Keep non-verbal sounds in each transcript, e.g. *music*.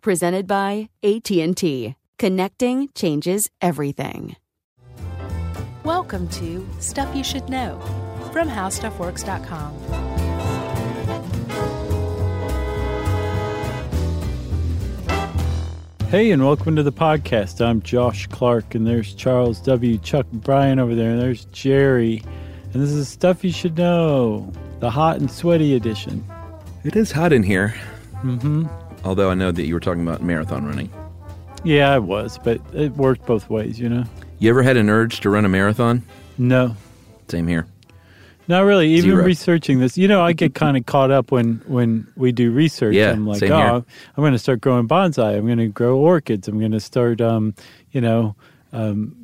presented by AT&T. Connecting changes everything. Welcome to Stuff You Should Know from HowStuffWorks.com. Hey, and welcome to the podcast. I'm Josh Clark, and there's Charles W. Chuck Bryan over there, and there's Jerry. And this is Stuff You Should Know, the hot and sweaty edition. It is hot in here. Mm-hmm. Although I know that you were talking about marathon running. Yeah, I was, but it worked both ways, you know? You ever had an urge to run a marathon? No. Same here. Not really. Even Zero. researching this, you know, I get kind of caught up when when we do research. Yeah, I'm like, same oh, here. I'm going to start growing bonsai. I'm going to grow orchids. I'm going to start, um, you know, um,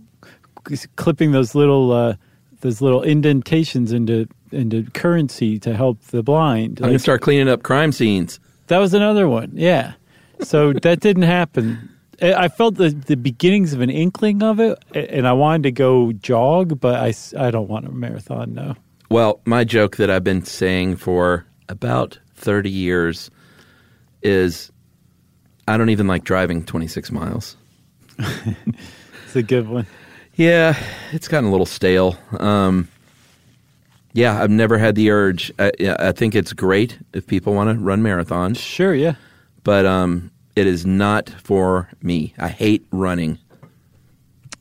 clipping those little uh, those little indentations into into currency to help the blind. I'm going to start cleaning up crime scenes. That was another one. Yeah. So that didn't happen. I felt the, the beginnings of an inkling of it, and I wanted to go jog, but I, I don't want a marathon, no. Well, my joke that I've been saying for about 30 years is I don't even like driving 26 miles. *laughs* It's a good one. Yeah, it's gotten a little stale. Um, yeah, I've never had the urge. I, I think it's great if people want to run marathons, Sure, yeah. but um, it is not for me. I hate running.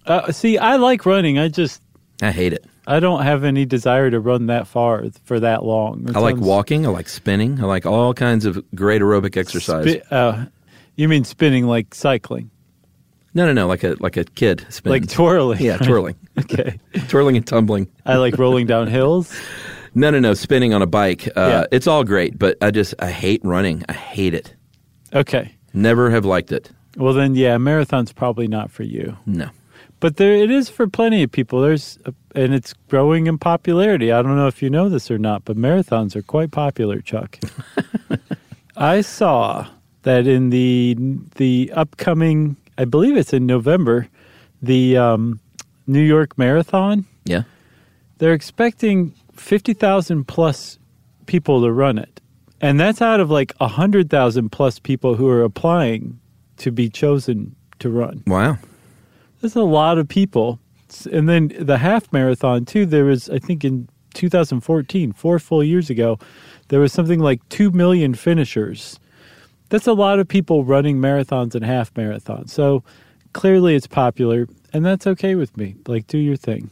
Uh, see, I like running. I just I hate it. I don't have any desire to run that far for that long. It I like sounds- walking. I like spinning. I like all kinds of great aerobic exercise. Spi- uh, you mean spinning like cycling, no, no, no, like a like a kid spinning. like twirling? yeah, twirling, *laughs* okay. *laughs* twirling and tumbling. I like rolling down hills. No, no, no, spinning on a bike. Uh, Yeah. It's all great, but I just I hate running. I hate it. Okay. Never have liked it. Well, then, yeah, marathon's probably not for you. No. But there, it is for plenty of people. There's, a, and it's growing in popularity. I don't know if you know this or not, but marathons are quite popular, Chuck. *laughs* I saw that in the the upcoming, I believe it's in November, the um, New York Marathon. Yeah. They're expecting fifty thousand plus people to run it, and that's out of like hundred thousand plus people who are applying to be chosen to run. Wow. There's a lot of people. And then the half marathon, too, there was, I think in 2014, four full years ago, there was something like 2 million finishers. That's a lot of people running marathons and half marathons. So clearly it's popular, and that's okay with me. Like, do your thing.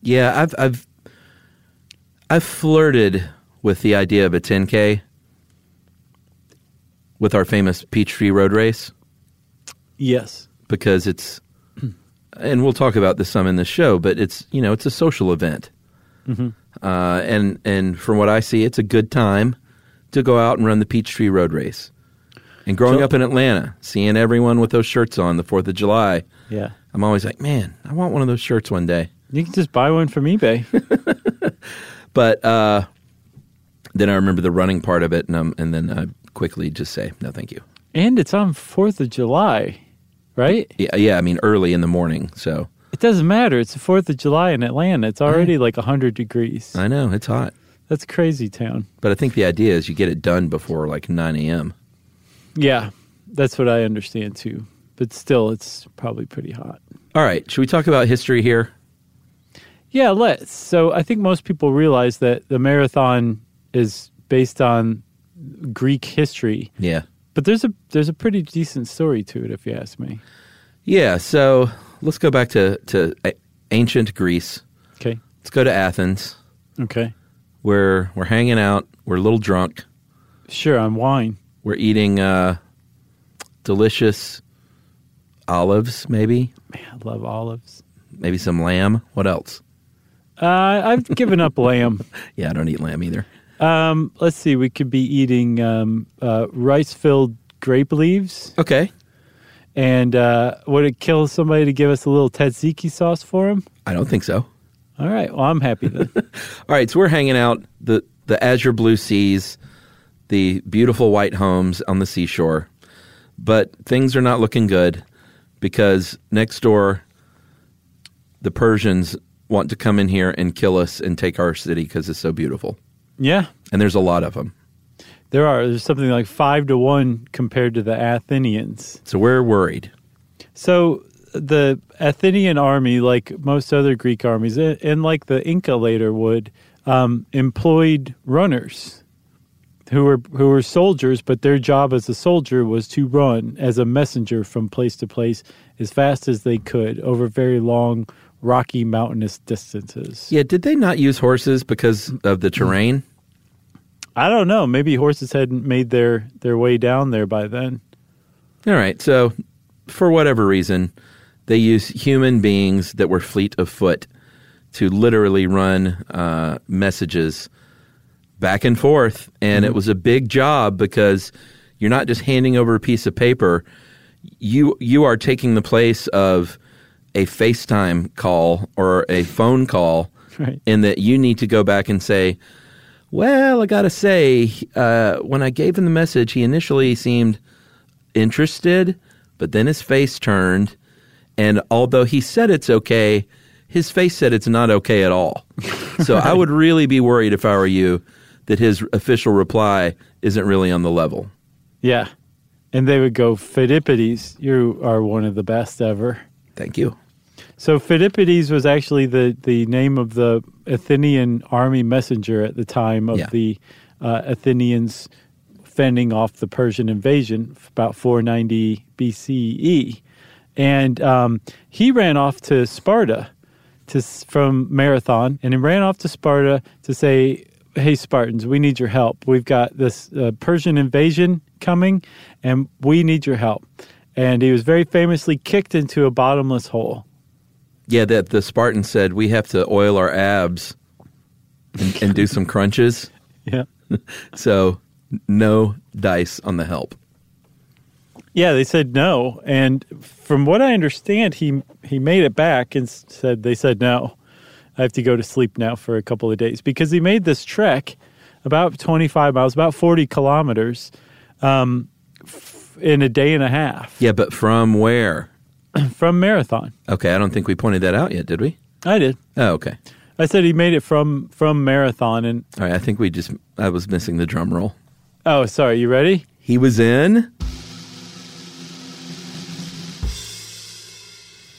Yeah, I've I've I've flirted with the idea of a 10k with our famous Peachtree Road Race Yes. because it's *clears throat* and we'll talk about this some in the show, but it's you know it's a social event, uh, and and from what I see, it's a good time to go out and run the Peachtree Road Race. And growing So- up in Atlanta, seeing everyone with those shirts on the Fourth of July, Yeah. I'm always like, man, I want one of those shirts one day. You can just buy one from eBay. *laughs* But uh, then I remember the running part of it, and um, and then I quickly just say, no, thank you. and it's on 4th of July, right? Yeah, yeah. I mean, early in the morning, so It doesn't matter. It's the 4th of July in Atlanta. It's already like 100 degrees. I know it's hot. That's crazy town. But I think the idea is you get it done before like 9 a.m. Yeah, that's what I understand too. But still, it's probably pretty hot. All right, should we talk about history here? Yeah, let's. So I think most people realize that the marathon is based on Greek history. Yeah. But there's a there's a pretty decent story to it, if you ask me. Yeah, so let's go back to, to ancient Greece. Okay. Let's go to Athens. Okay. We're, we're hanging out. We're a little drunk. Sure, on wine. We're eating uh, delicious olives, maybe. Man, I love olives. Maybe some lamb. What else? Uh, I've given up *laughs* lamb. Yeah, I don't eat lamb either. Um, let's see. We could be eating um, uh, rice-filled grape leaves, Okay. and uh, would it kill somebody to give us a little tzatziki sauce for them? I don't think so. All right. Well, I'm happy then. *laughs* All right, so we're hanging out the the azure blue seas, the beautiful white homes on the seashore, but things are not looking good because next door, the Persians want to come in here and kill us and take our city because it's so beautiful, yeah, and there's a lot of them. there are. There's something like five to one compared to the Athenians. So we're worried. So the Athenian army, like most other Greek armies, and like the Inca later would, um, employed runners who were who were soldiers, but their job as a soldier was to run as a messenger from place to place as fast as they could over very long, rocky, mountainous distances. Yeah, did they not use horses because of the terrain? I don't know. Maybe horses hadn't made their their way down there by then. All right, so for whatever reason, they use human beings that were fleet of foot to literally run uh, messages back and forth, and it was a big job because you're not just handing over a piece of paper; you you are taking the place of a FaceTime call or a phone call, *laughs* Right. in that you need to go back and say, well, I got to say, uh, when I gave him the message, he initially seemed interested, but then his face turned. And although he said it's okay, his face said it's not okay at all. *laughs* So I would really be worried if I were you that his official reply isn't really on the level. Yeah, and they would go, "Phidippides, you are one of the best ever." Thank you. So Phidippides was actually the, the name of the Athenian army messenger at the time of Yeah. the uh, Athenians fending off the Persian invasion about 490 BCE, and um, he ran off to Sparta to from Marathon, and he ran off to Sparta to say, "Hey Spartans, we need your help. We've got this uh, Persian invasion coming, and we need your help." And he was very famously kicked into a bottomless hole. Yeah, that the Spartan said we have to oil our abs and, and do some crunches. *laughs* Yeah. *laughs* So no dice on the help. Yeah, they said no, and from what I understand, he he made it back and said they said no. I have to go to sleep now for a couple of days because he made this trek about 25 miles, about 40 kilometers, um, f- in a day and a half Yeah, but from where? *clears throat* from Marathon. Okay, I don't think we pointed that out yet, did we? I did. Oh, okay. I said he made it from from Marathon, and All right, I think we just I was missing the drum roll. oh, sorry, you ready? He was in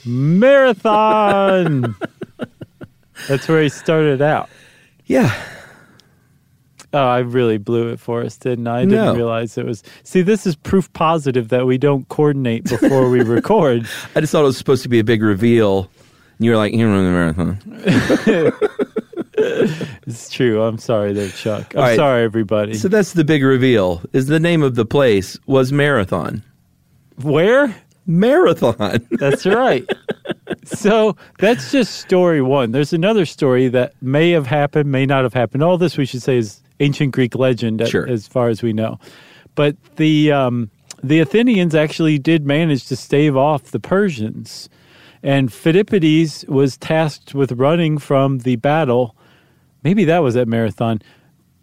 Marathon. *laughs* That's where he started out. Yeah. Oh, I really blew it for us, didn't I? I didn't No. realize it was. See, this is proof positive that we don't coordinate before we record. *laughs* I just thought it was supposed to be a big reveal. And you were like, you run the marathon. *laughs* It's true. I'm sorry there, Chuck. I'm right. sorry, everybody. So that's the big reveal. Is the name of the place was Marathon. Where? Marathon. *laughs* That's right. so that's just story one. There's another story that may have happened, may not have happened. All this we should say is ancient Greek legend, Sure. as far as we know. But the um, the Athenians actually did manage to stave off the Persians, and Phidippides was tasked with running from the battle. Maybe that was at Marathon,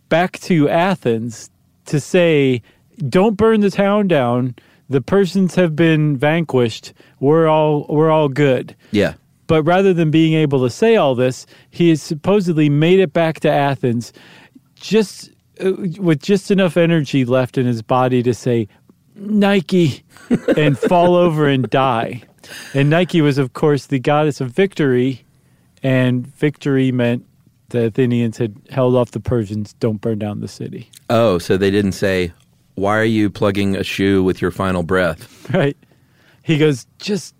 back to Athens to say, "Don't burn the town down." The Persians have been vanquished. We're all we're all good. yeah. But rather than being able to say all this, he has supposedly made it back to Athens, just uh, with just enough energy left in his body to say Nike *laughs* and fall over and die. And Nike was, of course, the goddess of victory, and victory meant the Athenians had held off the Persians. Don't burn down the city. Oh, so they didn't say why are you plugging a shoe with your final breath? *laughs* Right. He goes, just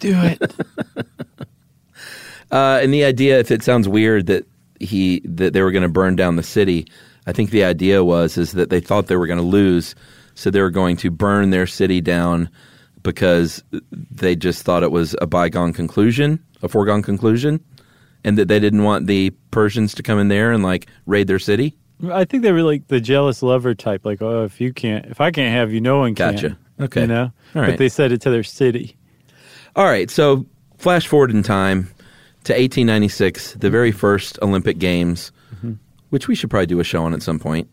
do it. *laughs* Uh, and the idea, if it sounds weird that he that they were going to burn down the city, I think the idea was is that they thought they were going to lose, so they were going to burn their city down because they just thought it was a bygone conclusion, a foregone conclusion, and that they didn't want the Persians to come in there and like raid their city. I think they were like the jealous lover type, like, oh, if you can't, if I can't have you, no one can. Gotcha. Okay. You know? All But they said it to their city. All right, so flash forward in time to 1896, the very first Olympic Games, which we should probably do a show on at some point,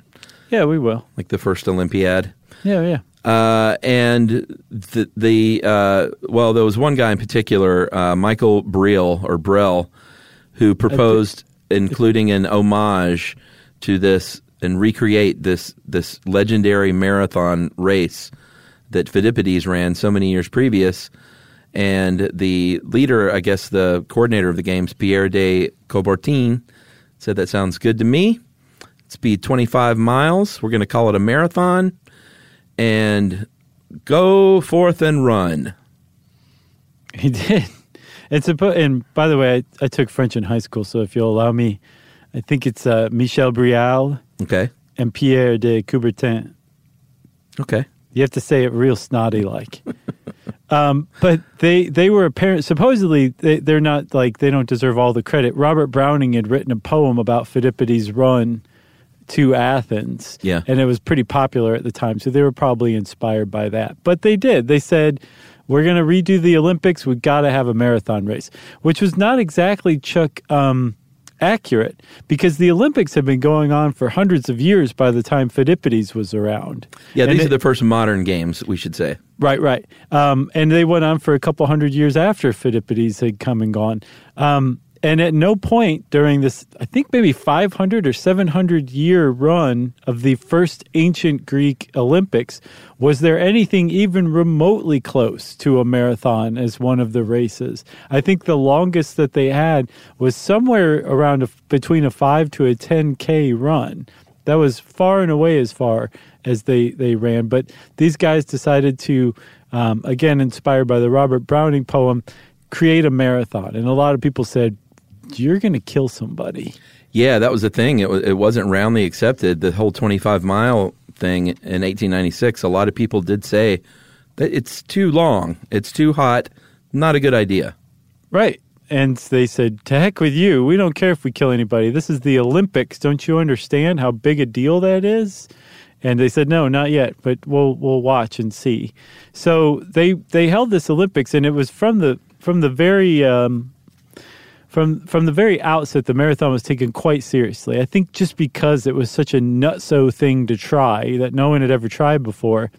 Yeah, we will. like the first Olympiad. Yeah, yeah. Uh, and the the uh, well, there was one guy in particular, uh, Michael Briel or Brell, who proposed including an homage to this and recreate this this legendary marathon race that Phidippides ran so many years previous. And the leader, I guess the coordinator of the games, Pierre de Coubertin, said that sounds good to me. Speed 25 miles. We're going to call it a marathon and go forth and run. He did. It's a and by the way, I, I took French in high school, so if you'll allow me, I think it's uh, Michel Bréal Okay. and Pierre de Coubertin. Okay. You have to say it real snotty like. *laughs* um, but they they were apparent. Supposedly they, they're not like they don't deserve all the credit. Robert Browning had written a poem about Phidippides' run to Athens. Yeah. and it was pretty popular at the time, so they were probably inspired by that. But they did. They said. We're going to redo the Olympics. We've got to have a marathon race, which was not exactly Chuck um, accurate because the Olympics had been going on for hundreds of years by the time Phidippides was around. Yeah, And these it- are the first modern games, we should say. Right, right. Um, and they went on for a couple hundred years after Phidippides had come and gone. Um, and at no point during this, I think maybe 500 or 700 year run of the first ancient Greek Olympics, was there anything even remotely close to a marathon as one of the races. I think the longest that they had was somewhere around a, between a 5 to a 10K run. That was far and away as far as they, they ran. But these guys decided to, um, again, inspired by the Robert Browning poem, create a marathon. And a lot of people said, You're going to kill somebody. Yeah, that was the thing. It, was, it wasn't roundly accepted. The whole 25 mile thing in 1896, a lot of people did say that it's too long, it's too hot, not a good idea. Right. And they said, To heck with you. We don't care if we kill anybody. This is the Olympics. Don't you understand how big a deal that is? And they said, No, not yet, but we'll we'll watch and see. So they they held this Olympics and it was from the from the very um, from from the very outset, the marathon was taken quite seriously. I think just because it was such a nutso thing to try that no one had ever tried before.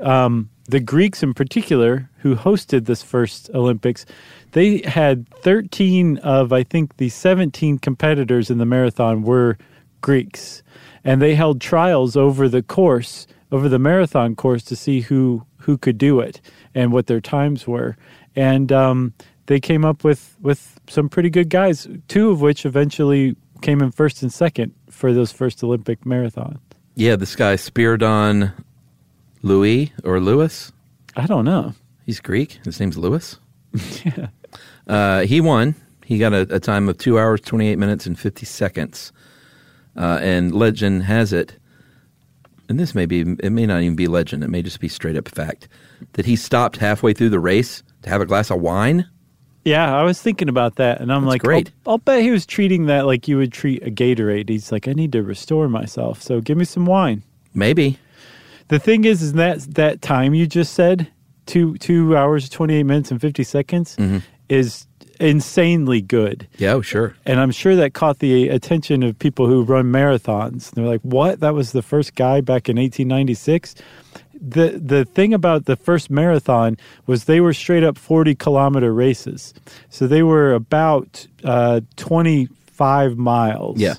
Um, the Greeks, in particular, who hosted this first Olympics, they had 13 of I think the 17 competitors in the marathon were Greeks, and they held trials over the course, over the marathon course, to see who who could do it and what their times were, and um, they came up with with some pretty good guys. Two of which eventually came in first and second for those first Olympic marathons. Yeah, this guy, Spiridon Louis or Lewis, I don't know. he's Greek. His name's Lewis. *laughs* yeah. Uh, he won. He got a, a time of two hours, 28 minutes, and 50 seconds. Uh, and legend has it, and this may be, it may not even be legend, it may just be straight up fact, that he stopped halfway through the race to have a glass of wine. Yeah, I was thinking about that, and I'm That's like, great. I'll, I'll bet he was treating that like you would treat a Gatorade. He's like, I need to restore myself, so give me some wine. Maybe. The thing is, is that that time you just said, two two hours, twenty eight minutes, and fifty seconds, Mm-hmm. is insanely good. Yeah, oh, sure. And I'm sure that caught the attention of people who run marathons. They're like, "What? That was the first guy back in 1896." The the thing about the first marathon was they were straight up 40 kilometer races, so they were about uh, 25 miles. Yeah.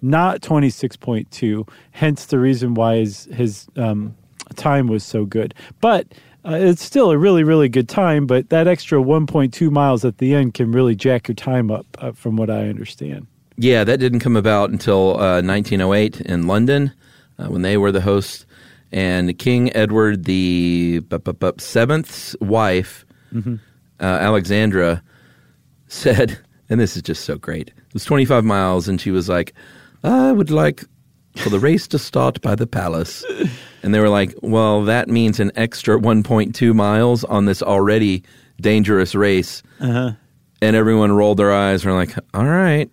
not 26.2. Hence the reason why his his um, time was so good. But uh, it's still a really really good time. But that extra 1.2 miles at the end can really jack your time up, uh, from what I understand. Yeah, that didn't come about until uh, 1908 in London uh, when they were the hosts. And King Edward the seventh's wife, uh, Alexandra, said, *laughs* and this is just so great. It was 25 miles, and she was like, "I would like for the race to start by the palace." And they were like, "Well, that means an extra 1.2 miles on this already dangerous race." Uh-huh. And everyone rolled their eyes and were like, "All right."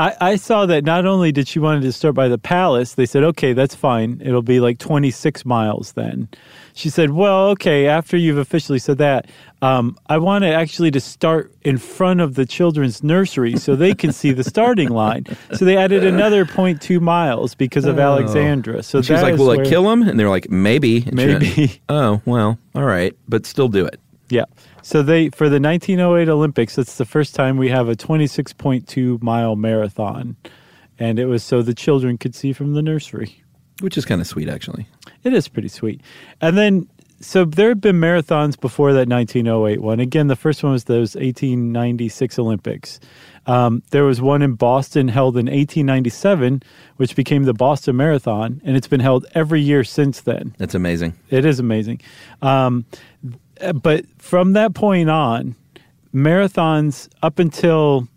I, I saw that not only did she wanted to start by the palace, they said, okay, that's fine. It'll be like 26 miles then. She said, well, okay, after you've officially said that, um, I want to actually to start in front of the children's nursery so they can see the starting line. So they added another 0.2 miles because of Alexandra. So And she was like, "Will it kill him?" And they're like, "Maybe." And she went, Maybe. oh well, all right, but still do it. Yeah. So they for the 1908 Olympics, it's the first time we have a 26.2 mile marathon, and it was so the children could see from the nursery. Which is kind of sweet, actually. It is pretty sweet. And then, so there have been marathons before that 1908 one. Again, the first one was those 1896 Olympics. Um, there was one in Boston held in 1897, which became the Boston Marathon, and it's been held every year since then. That's amazing. It is amazing. Um, but from that point on, marathons up until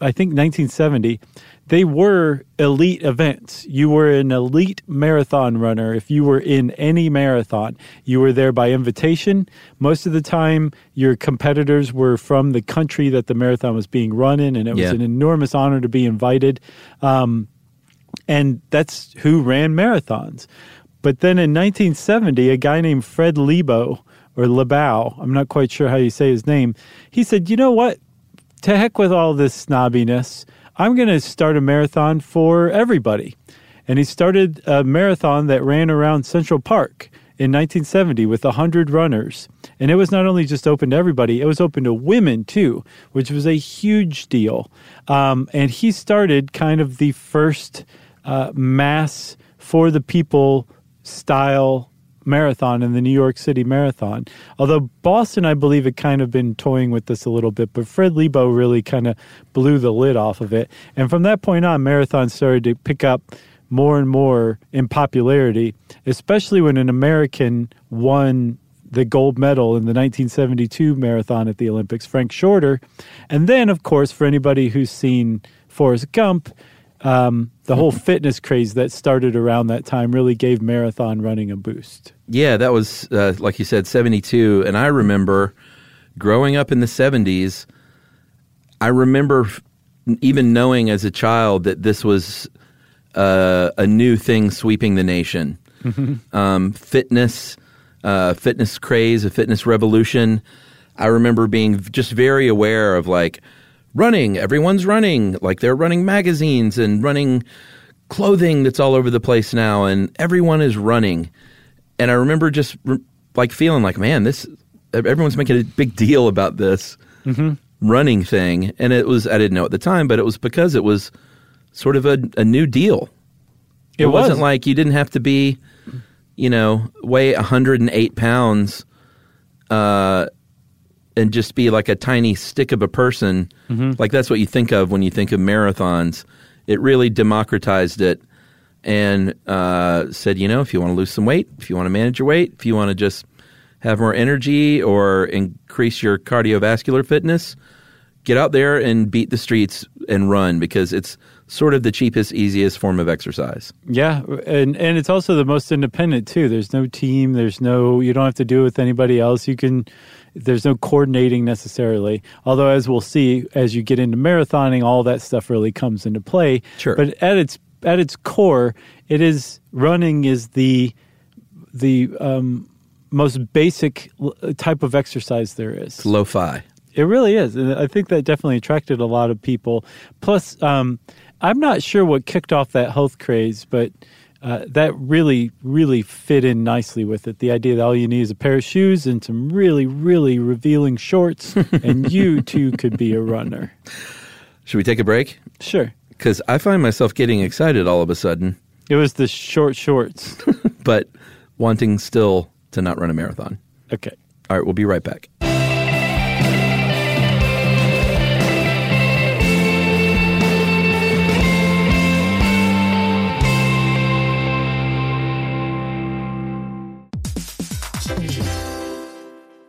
I think 1970, they were elite events. You were an elite marathon runner if you were in any marathon. You were there by invitation. Most of the time, your competitors were from the country that the marathon was being run in, and it was an enormous honor to be invited. Um, and that's who ran marathons. But then in 1970, a guy named Fred Lebow or Lebau, I'm not quite sure how you say his name, he said, "You know what? To heck with all this snobbiness. I'm going to start a marathon for everybody." And he started a marathon that ran around Central Park in 1970 with 100 runners. And it was not only just open to everybody, it was open to women too, which was a huge deal. Um, and he started kind of the first uh, mass for the people style marathon and the New York City Marathon. Although Boston, I believe, had kind of been toying with this a little bit, but Fred Lebow really kind of blew the lid off of it. And from that point on, marathons started to pick up more and more in popularity, especially when an American won the gold medal in the 1972 marathon at the Olympics, Frank Shorter. And then, of course, for anybody who's seen Forrest Gump, um, the whole fitness craze that started around that time really gave marathon running a boost. Yeah, that was uh, like you said, seventy-two, and I remember growing up in the seventies. I remember even knowing as a child that this was uh, a new thing sweeping the nation. *laughs* Um, fitness, uh, fitness craze, a fitness revolution. I remember being just very aware of like running. Everyone's running, like they're running magazines and running clothing that's all over the place now, and everyone is running. And I remember just like feeling like, man, this everyone's making a big deal about this running thing, and it was I didn't know at the time, but it was because it was sort of a, a new deal. It It, was. was. not like you didn't have to be, you know, weigh 108 pounds, uh, and just be like a tiny stick of a person. Like that's what you think of when you think of marathons. It really democratized it and uh, said, you know, if you want to lose some weight, if you want to manage your weight, if you want to just have more energy or increase your cardiovascular fitness, get out there and beat the streets and run because it's sort of the cheapest, easiest form of exercise. Yeah, and and it's also the most independent too. There's no team. There's no. You don't have to do it with anybody else. You can. There's no coordinating necessarily. Although, as we'll see, as you get into marathoning, all that stuff really comes into play. Sure. But at its at its core, it is running is the the um, most basic type of exercise there is. It's lo-fi. It really is. And I think that definitely attracted a lot of people. Plus, um, I'm not sure what kicked off that health craze, but uh, that really, really fit in nicely with it. The idea that all you need is a pair of shoes and some really, really revealing shorts, *laughs* and you too could be a runner. Should we take a break? Sure. Because I find myself getting excited all of a sudden, It was the short shorts. *laughs* but wanting still to not run a marathon. Okay. All right, we'll be right back.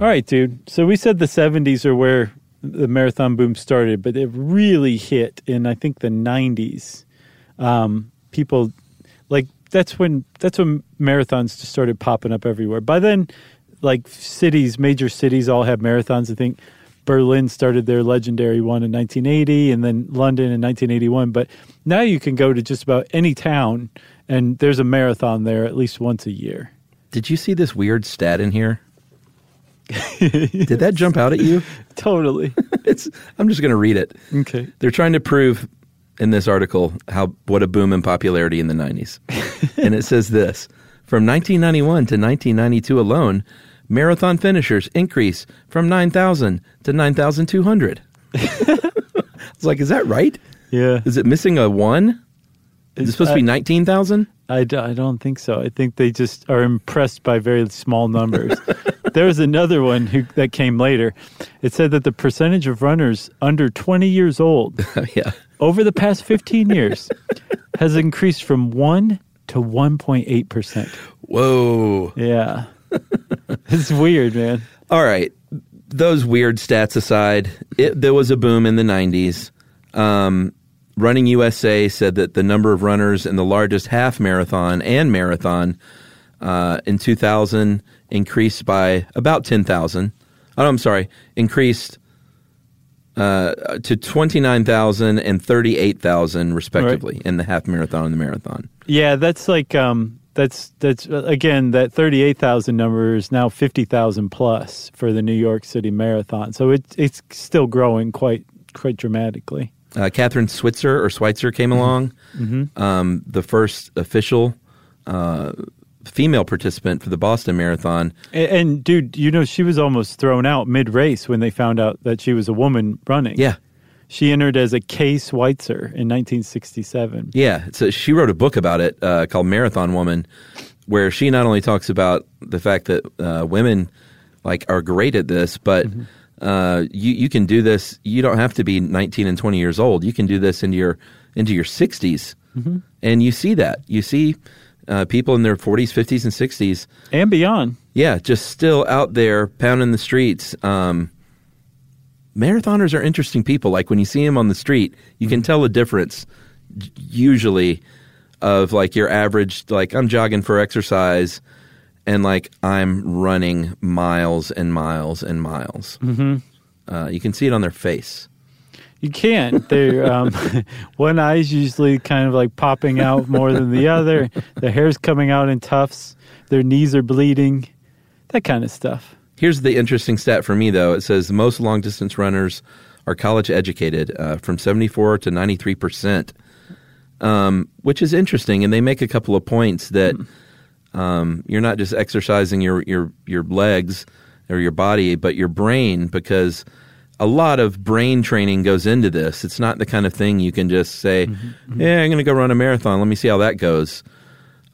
All right, dude. So we said the 70s are where the marathon boom started, but it really hit in I think the 90s. Um, people like that's when that's when marathons just started popping up everywhere. By then, like cities, major cities all have marathons. I think Berlin started their legendary one in 1980, and then London in 1981. But now you can go to just about any town, and there's a marathon there at least once a year. Did you see this weird stat in here? *laughs* Did that jump out at you? *laughs* Totally. *laughs* It's I'm just going to read it. okay. They're trying to prove in this article how what a boom in popularity in the 90s. and it says this, from 1991 to 1992 alone, marathon finishers increase from 9,000 to 9,200. It's like, is that right? Yeah. Is it missing a 1? Is it supposed to be uh, 19,000? I, d- I don't think so. I think they just are impressed by very small numbers. There was another one who that came later. It said that the percentage of runners under 20 years old *laughs* yeah. over the past 15 years has increased from 1 to 1.8%. Whoa. Yeah. *laughs* it's weird, man. All right. Those weird stats aside, it, there was a boom in the 90s. Um, Running USA said that the number of runners in the largest half marathon and marathon uh, in 2000 increased by about 10,000. Oh, I'm sorry, increased uh, to 29,000 and 38,000 respectively in the half marathon and the marathon. Yeah, that's like um that's that's uh, again that 38,000 number is now 50,000 plus for the New York City Marathon. So it it's still growing quite quite dramatically. Uh, Kathrine Switzer or Schweitzer came along, um, the first official uh, female participant for the Boston Marathon. And, and dude, you know she was almost thrown out mid race when they found out that she was a woman running. Yeah, She entered as a K Schweitzer in 1967. yeah. So she wrote a book about it uh, called Marathon Woman, where she not only talks about the fact that uh, women like are great at this, but uh, you you can do this. You don't have to be 19 and 20 years old. You can do this into your into your 60s, and you see that. You see uh, people in their 40s, 50s, and 60s. And beyond. Yeah, just still out there pounding the streets. Um, marathoners are interesting people. Like when you see them on the street, you can tell a difference. Usually, of like your average, like I'm jogging for exercise, and like I'm running miles and miles and miles. Mm-hmm. Uh, you can see it on their face. You can't. They're um, *laughs* one eye's usually kind of like popping out more than the other. Their hair's coming out in tufts. Their knees are bleeding. That kind of stuff. Here's the interesting stat for me, though. It says most long distance runners are college educated, uh, from 74 to 93 percent, um, which is interesting. And they make a couple of points that um, you're not just exercising your your your legs or your body, but your brain, because a lot of brain training goes into this. It's not the kind of thing you can just say, "Yeah, I'm going to go run a marathon. Let me see how that goes."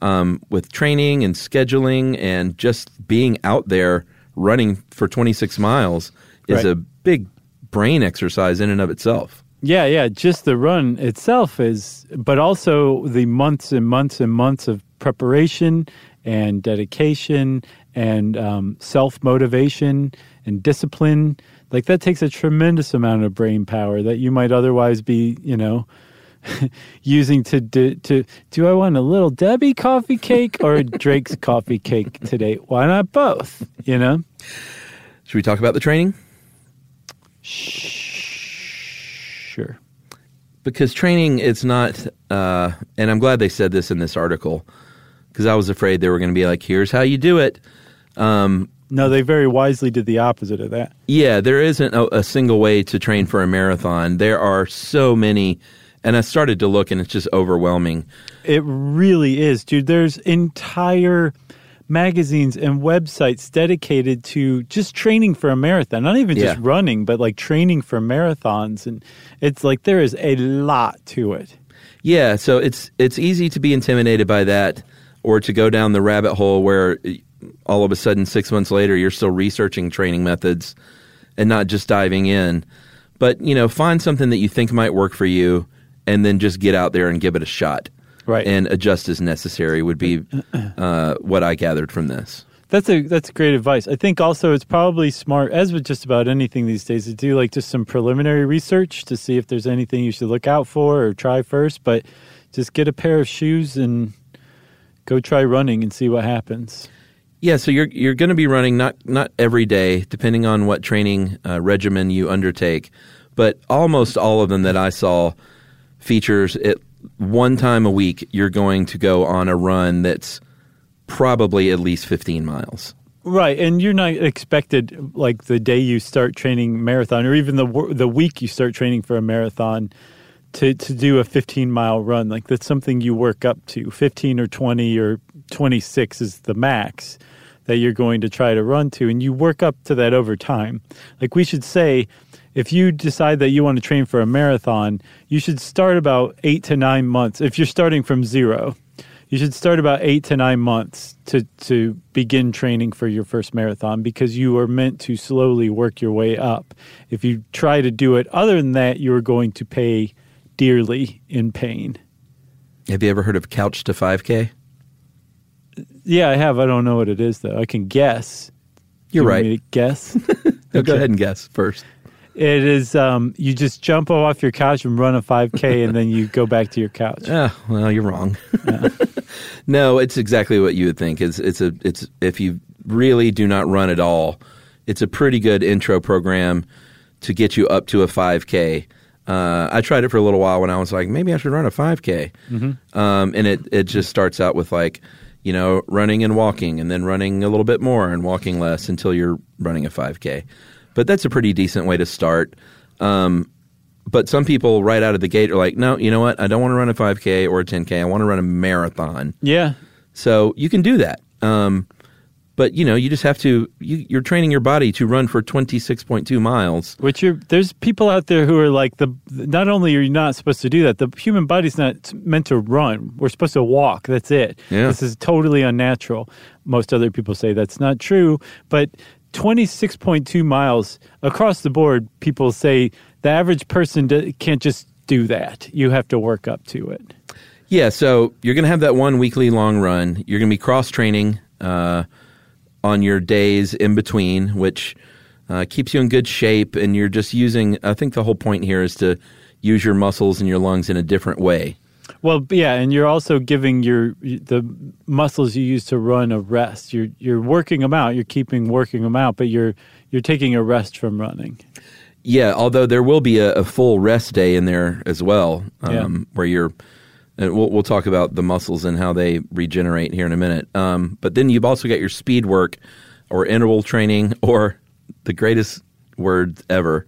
Um, with training and scheduling and just being out there running for 26 miles is Right. a big brain exercise in and of itself. Yeah, yeah. Just the run itself is, but also the months and months and months of preparation and dedication and um, self motivation and discipline. Like that takes a tremendous amount of brain power that you might otherwise be, you know, *laughs* using to do, to do I want a little Debbie coffee cake or a Drake's *laughs* coffee cake today? Why not both? You know. Should we talk about the training? Sure. because training it's not uh, and i'm glad they said this in this article because i was afraid they were going to be like here's how you do it No, they very wisely did the opposite of that. yeah there isn't a, a single way to train for a marathon there are so many and i started to look and it's just overwhelming It really is, dude. There's entire magazines and websites dedicated to just training for a marathon. Not even just Yeah. running, but like training for marathons. And it's like there is a lot to it. yeah so it's it's easy to be intimidated by that or to go down the rabbit hole where all of a sudden 6 months later you're still researching training methods and not just diving in but you know find something that you think might work for you and then just get out there and give it a shot Right. and adjust as necessary would be *clears throat* uh, what I gathered from this. That's a that's great advice. I think also it's probably smart, as with just about anything these days, to do like just some preliminary research to see if there's anything you should look out for or try first. But just get a pair of shoes and go try running and see what happens. Yeah, so you're you're going to be running not not every day, depending on what training uh, regimen you undertake, but almost all of them that I saw features it one time a week. You're going to go on a run that's probably at least 15 miles. Right, and you're not expected like the day you start training marathon, or even the the week you start training for a marathon, to to do a 15 mile run. Like that's something you work up to. 15 or 20 or 26 is the max that you're going to try to run to, and you work up to that over time. Like we should say, if you decide that you want to train for a marathon, you should start about eight to nine months. If you're starting from zero, you should start about eight to nine months to to begin training for your first marathon because you are meant to slowly work your way up. If you try to do it other than that, you are going to pay dearly in pain. Have you ever heard of Couch to 5K? Yeah, I have. I don't know what it is though. I can guess. You're You right. to guess. *laughs* No, Go ahead and guess first. it is. Um, you just jump off your couch and run a 5K, *laughs* and then you go back to your couch. Ah, well, you're wrong. *laughs* no, it's exactly what you would think. It's it's a it's if you really do not run at all, it's a pretty good intro program to get you up to a 5K. Uh, I tried it for a little while when I was like, maybe I should run a 5K, um, and it it just starts out with like, you know, running and walking, and then running a little bit more and walking less until you're running a 5K. But that's a pretty decent way to start. Um, but some people right out of the gate are like, no, you know what? I don't want to run a 5K or a 10K. I want to run a marathon. Yeah, So you can do that. Um, but you know, you just have to. You, you're training your body to run for 26.2 miles. Which you're there's people out there who are like the not only are you not supposed to do that, the human body's not meant to run. We're supposed to walk. That's it. Yeah. This is totally unnatural. Most other people say that's not true, but 26.2 miles across the board, people say the average person d- can't just do that. You have to work up to it. Yeah. So you're going to have that one weekly long run. You're going to be cross training uh, on your days in between, which uh, keeps you in good shape. And you're just using. I think the whole point here is to use your muscles and your lungs in a different way. Well, yeah, and you're also giving your the muscles you use to run a rest. You're you're working them out. You're keeping working them out, but you're you're taking a rest from running. Yeah, although there will be a, a full rest day in there as well, um, Yeah. where you're. And we'll, we'll talk about the muscles and how they regenerate here in a minute. Um, but then you've also got your speed work, or interval training, or the greatest word ever,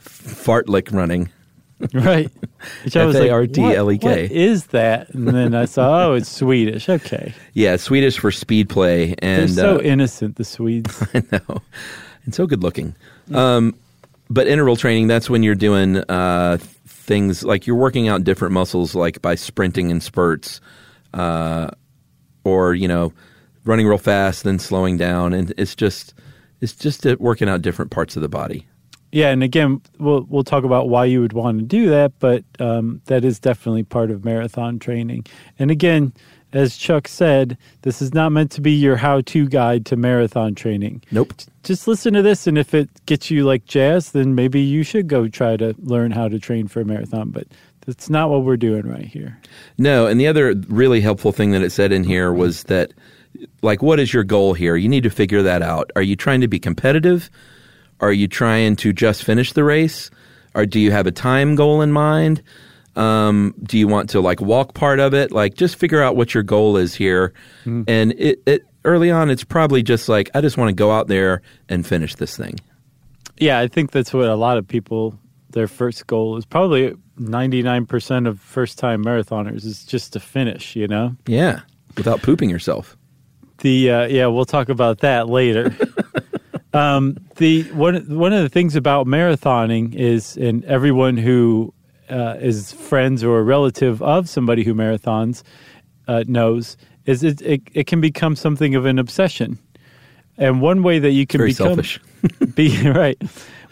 fartlek running. *laughs* Right. Which I was like, what, what is that? And then I saw, oh, it's Swedish. Okay. Yeah, Swedish for speed play, They're and so uh, innocent, the Swedes. *laughs* I know, and so good looking. Um, but interval training, that's when you're doing uh, things like you're working out different muscles, like by sprinting in spurts, uh, or you know, running real fast, then slowing down, and it's just it's just working out different parts of the body. Yeah, and again, we'll we'll talk about why you would want to do that, but um, that is definitely part of marathon training. And again, as Chuck said, this is not meant to be your how-to guide to marathon training. Nope. Just listen to this, and if it gets you like jazz, then maybe you should go try to learn how to train for a marathon. But that's not what we're doing right here. No, and the other really helpful thing that it said in here was that, like, what is your goal here? You need to figure that out. Are you trying to be competitive? Are you trying to just finish the race? Or do you have a time goal in mind? Um, do you want to like walk part of it? Like, just figure out what your goal is here. And it, it early on, it's probably just like I just want to go out there and finish this thing. Yeah, I think that's what a lot of people their first goal is probably 99% of first-time marathoners is just to finish, you know? Yeah, without pooping yourself. The uh, yeah, we'll talk about that later. *laughs* um, the one one of the things about marathoning is, and everyone who uh, is friends or a relative of somebody who marathons uh, knows, is it, it it can become something of an obsession. And one way that you can Very become selfish. *laughs* be right.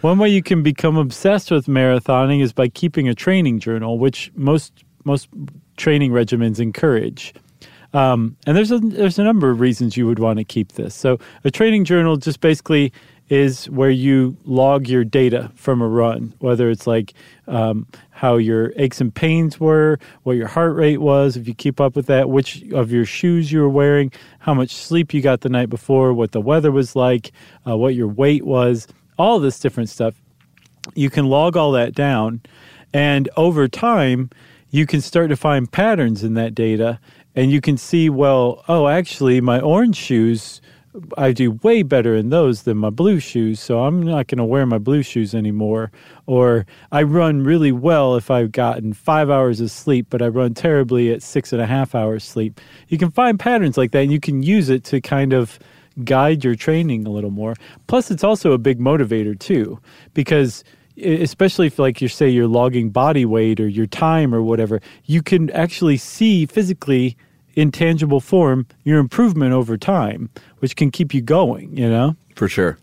One way you can become obsessed with marathoning is by keeping a training journal, which most most training regimens encourage. Um, and there's a there's a number of reasons you would want to keep this. So a training journal just basically is where you log your data from a run, whether it's like um, how your aches and pains were, what your heart rate was, if you keep up with that, which of your shoes you were wearing, how much sleep you got the night before, what the weather was like, uh, what your weight was, all this different stuff. You can log all that down, and over time, you can start to find patterns in that data, and you can see, well, oh, actually, my orange shoes. I do way better in those than my blue shoes, so I'm not going to wear my blue shoes anymore. Or I run really well if I've gotten five hours of sleep, but I run terribly at six and a half hours sleep. You can find patterns like that, and you can use it to kind of guide your training a little more. Plus, it's also a big motivator too, because especially if like you say you're logging body weight or your time or whatever, you can actually see physically in tangible form your improvement over time, which can keep you going, you know? For sure.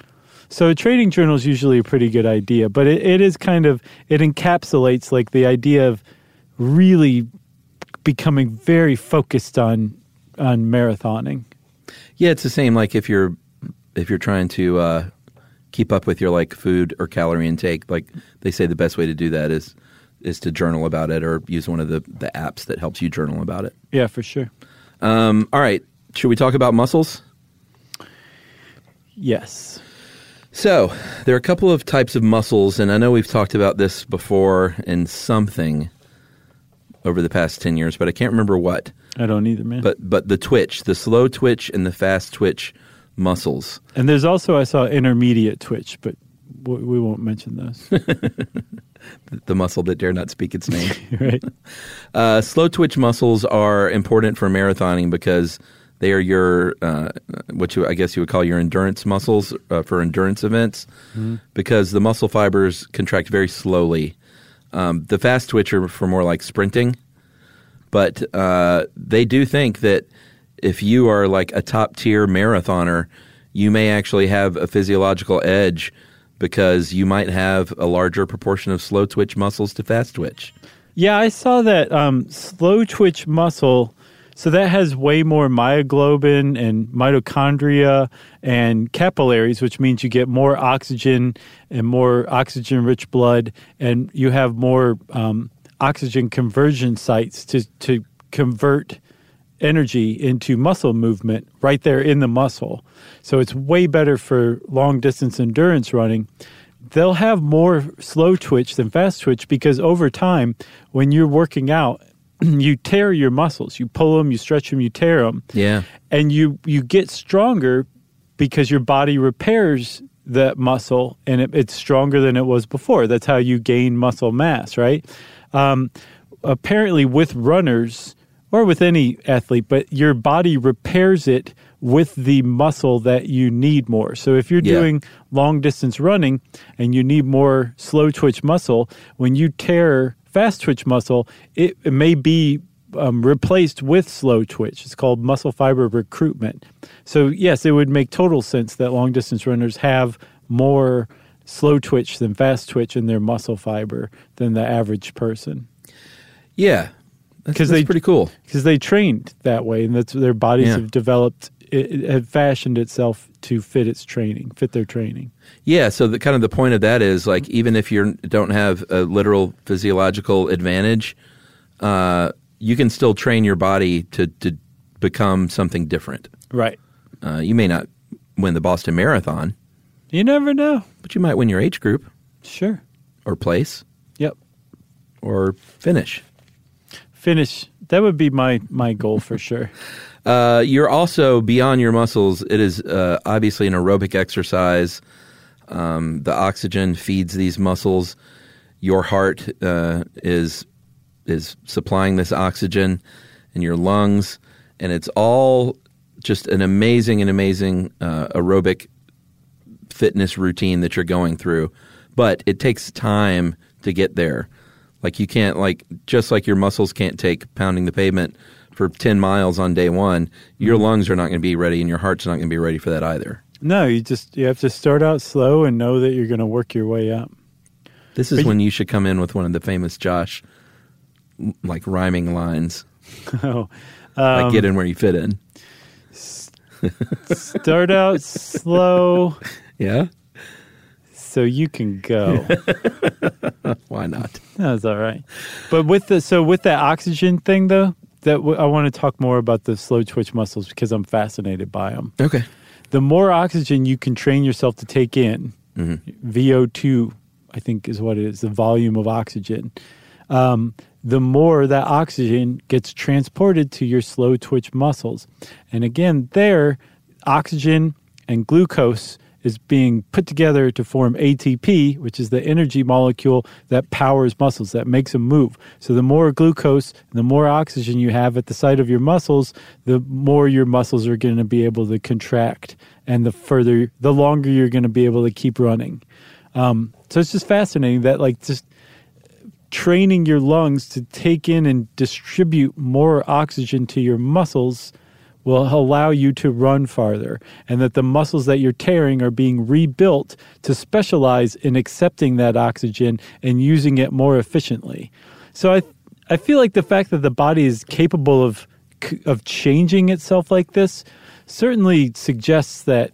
So a trading journal is usually a pretty good idea, but it, it is kind of it encapsulates like the idea of really becoming very focused on on marathoning. Yeah, it's the same. Like if you're if you're trying to uh, keep up with your like food or calorie intake, like they say the best way to do that is is to journal about it or use one of the the apps that helps you journal about it. Yeah, for sure. Um, all right, should we talk about muscles? Yes. So there are a couple of types of muscles, and I know we've talked about this before in something over the past ten years, but I can't remember what. I don't either, man. But but the twitch, the slow twitch, and the fast twitch muscles. and there's also I saw intermediate twitch, but we won't mention those. *laughs* the muscle that dare not speak its name. *laughs* right? *laughs* Uh, slow twitch muscles are important for marathoning because they are your uh, what you I guess you would call your endurance muscles uh, for endurance events because the muscle fibers contract very slowly. Um, the fast twitch are for more like sprinting, but uh, they do think that if you are like a top tier marathoner, you may actually have a physiological edge because you might have a larger proportion of slow twitch muscles to fast twitch. Yeah, I saw that um, slow twitch muscle. So that has way more myoglobin and mitochondria and capillaries, which means you get more oxygen and more oxygen rich blood, and you have more um, oxygen conversion sites to to convert energy into muscle movement right there in the muscle. So it's way better for long distance endurance running. They'll have more slow twitch than fast twitch because over time, when you're working out, *clears throat* you tear your muscles. You pull them, you stretch them, you tear them Yeah. and you you get stronger because your body repairs that muscle and it, it's stronger than it was before that's how you gain muscle mass right um, apparently with runners or with any athlete but your body repairs it with the muscle that you need more so if you're Yeah. doing long distance running and you need more slow twitch muscle when you tear fast twitch muscle it, it may be um, replaced with slow twitch. It's called muscle fiber recruitment. So, yes, it would make total sense that long distance runners have more slow twitch than fast twitch in their muscle fiber than the average person Yeah. That's, 'Cause that's they- pretty cool. because they trained that way and that's their bodies Yeah. have developed, it, it have fashioned itself to fit its training, fit their training. Yeah, so the kind of the point of that is like even if you don't have a literal physiological advantage, uh, you can still train your body to to become something different. Right. Uh, you may not win the Boston Marathon, You never know. but you might win your age group Sure. or place Yep. or finish. Finish. That would be my, my goal for sure. *laughs* Uh, you're also beyond your muscles. It is uh, obviously an aerobic exercise. Um, the oxygen feeds these muscles. Your heart uh, is is supplying this oxygen in your lungs, and it's all just an amazing and amazing uh, aerobic fitness routine that you're going through. But it takes time to get there. Like you can't like just like your muscles can't take pounding the pavement for 10 miles on day 1, your mm-hmm. lungs are not going to be ready and your heart's not going to be ready for that either. No, you just you have to start out slow and know that you're going to work your way up. This is when you should come in with one of the famous Josh like rhyming lines. *laughs* Oh, like get um, in where you fit in. start out slow *laughs* Yeah? So you can go. *laughs* Why not? That's all right. But with the so with that oxygen thing though, that w- I want to talk more about the slow twitch muscles because I'm fascinated by them. Okay. The more oxygen you can train yourself to take in, Mm-hmm. VO2, I think is what it is, the volume of oxygen. Um, the more that oxygen gets transported to your slow twitch muscles. And again, there, oxygen and glucose is being put together to form ATP, which is the energy molecule that powers muscles, that makes them move. So the more glucose, and the more oxygen you have at the site of your muscles, the more your muscles are going to be able to contract, and the further, the longer you're going to be able to keep running. Um, so it's just fascinating that, like, just training your lungs to take in and distribute more oxygen to your muscles will allow you to run farther and that the muscles that you're tearing are being rebuilt to specialize in accepting that oxygen and using it more efficiently. So I I feel like the fact that the body is capable of of changing itself like this certainly suggests that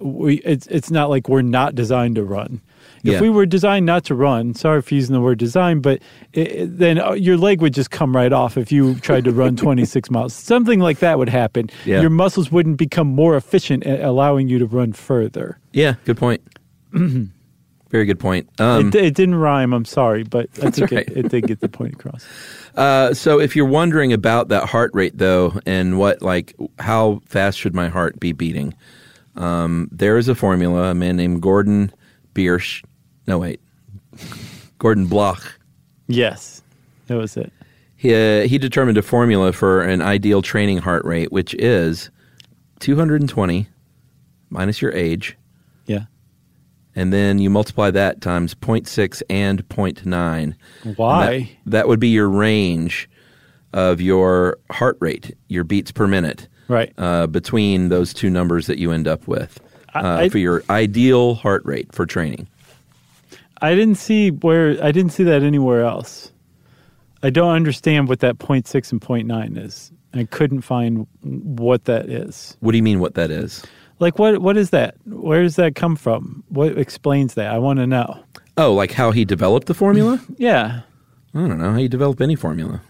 we it's it's not like we're not designed to run. If Yeah. we were designed not to run, sorry for using the word design, but it, then uh, your leg would just come right off if you tried to run *laughs* 26 miles. Something like that would happen. Yeah. Your muscles wouldn't become more efficient at allowing you to run further. Yeah, good point. *clears throat* Very good point. Um, it, it didn't rhyme, I'm sorry, but I *laughs* That's think right. it, it did get the point across. *laughs* Uh, so if you're wondering about that heart rate though, and what like how fast should my heart be beating, um, there is a formula. A man named Gordon Biersch, no wait, Gordon Bloch. Yes, that was it. He uh, he determined a formula for an ideal training heart rate, which is 220 minus your age, Yeah. and then you multiply that times 0.6 and 0.9. Why? And That, that would be your range of your heart rate, your beats per minute, Right. uh, between those two numbers that you end up with uh, I- I- for your ideal heart rate for training. I didn't see where I didn't see that anywhere else. I don't understand what that 0.6 and 0.9 is. I couldn't find what that is. What do you mean? What that is? Like what what is that? Where does that come from? What explains that? I want to know. Oh, like how he developed the formula? *laughs* Yeah. I don't know how you develop any formula.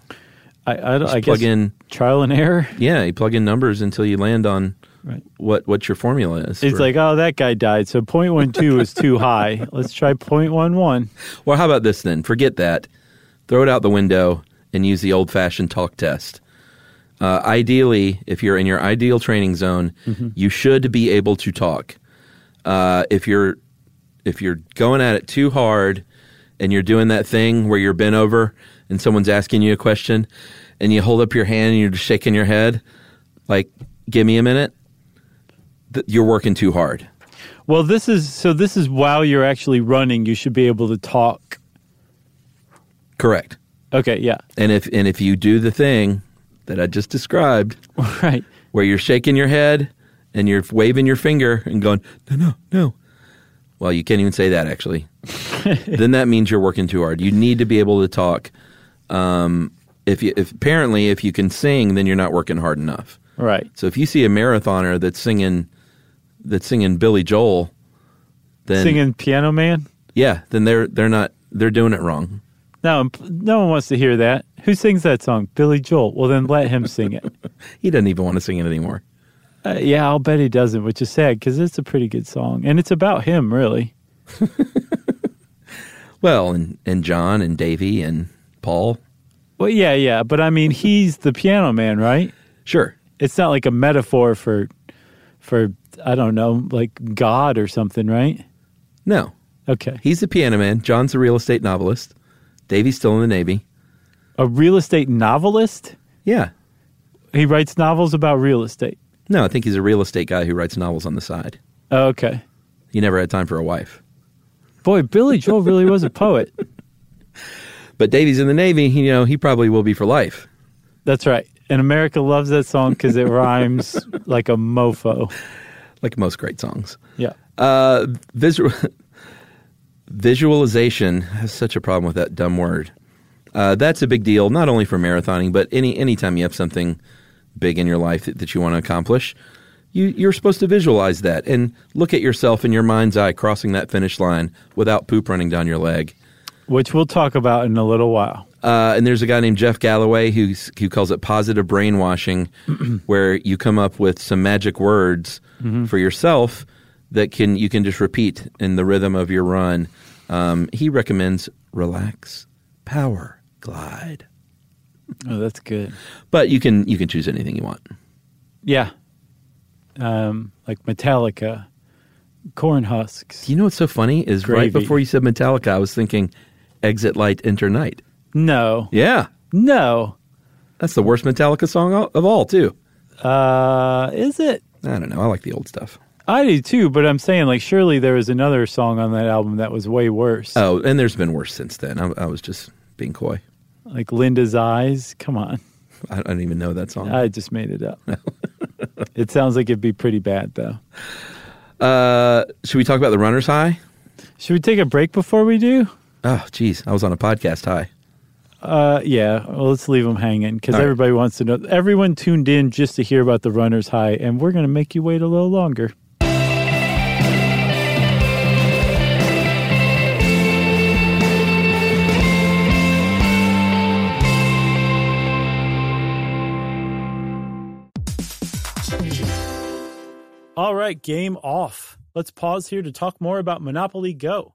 I I, I plug guess in- trial and error. Yeah, you plug in numbers until you land on Right. what what your formula is. It's for- like, oh, that guy died, so 0.12 is too high. Let's try 0.11. well, how about this then? Forget that. Throw it out the window and use the old fashioned talk test. Uh, ideally, if you're in your ideal training zone, you should be able to talk. Uh, if you're if you're going at it too hard and you're doing that thing where you're bent over and someone's asking you a question and you hold up your hand and you're just shaking your head, like, give me a minute, th- you're working too hard. Well, this is so. This is while you're actually running, you should be able to talk. Correct. Okay, yeah, And if and if you do the thing that I just described, *laughs* right. where you're shaking your head and you're waving your finger and going, no, no, no. Well, you can't even say that actually. *laughs* then that means you're working too hard. You need to be able to talk. Um, if you, if apparently if you can sing, then you're not working hard enough. Right. So if you see a marathoner that's singing, that's singing Billy Joel, then Singing Piano Man? yeah, then they're they're not they're doing it wrong. No, no one wants to hear that. Who sings that song? Billy Joel. Well, then let him sing it. *laughs* He doesn't even want to sing it anymore. Uh, yeah, I'll bet he doesn't, which is sad because it's a pretty good song. And it's about him, really. *laughs* Well, and and John and Davy and Paul, Well, yeah, yeah. But I mean, he's the piano man, right? sure. It's not like a metaphor for, for I don't know, like God or something, right? No, Okay. He's the piano man. John's a real estate novelist. Davy's still in the Navy. A real estate novelist? Yeah. He writes novels about real estate. No, I think he's a real estate guy who writes novels on the side. Oh, okay. He never had time for a wife. Boy, Billy Joel really was a poet. *laughs* But Davy's in the Navy, you know, he probably will be for life. That's right. And America loves that song because it rhymes like a mofo. Like most great songs. Yeah. Uh, visual *laughs* visualization has such a problem with that dumb word. Uh, that's a big deal, not only for marathoning, but any anytime you have something big in your life that, that you want to accomplish, you, you're supposed to visualize that and look at yourself in your mind's eye crossing that finish line without poop running down your leg. Which we'll talk about in a little while. Uh, and there's a guy named Jeff Galloway who's, who calls it positive brainwashing, *clears throat* where you come up with some magic words for yourself that can you can just repeat in the rhythm of your run. Um, he recommends relax, power, glide, Oh, that's good. but you can you can choose anything you want. Yeah. Um, like Metallica, corn husks. You know what's so funny is right before you said Metallica, I was thinking exit light, enter night. No. Yeah, No. that's the worst Metallica song of all, too. Uh, is it? I don't know. I like the old stuff. I do too, but I'm saying like surely there was another song on that album that was way worse. Oh, and there's been worse since then. I, I was just being coy. Like Linda's Eyes. Come on. I, I don't even know that song. I just made it up. *laughs* it sounds like it'd be pretty bad though. Uh, should we talk about the runner's high? Should we take a break before we do? Oh, geez, I was on a podcast high. Uh, yeah. Well, let's leave them hanging because right. everybody wants to know. Everyone tuned in just to hear about the runner's high, and we're going to make you wait a little longer. All right, game off. Let's pause here to talk more about Monopoly Go.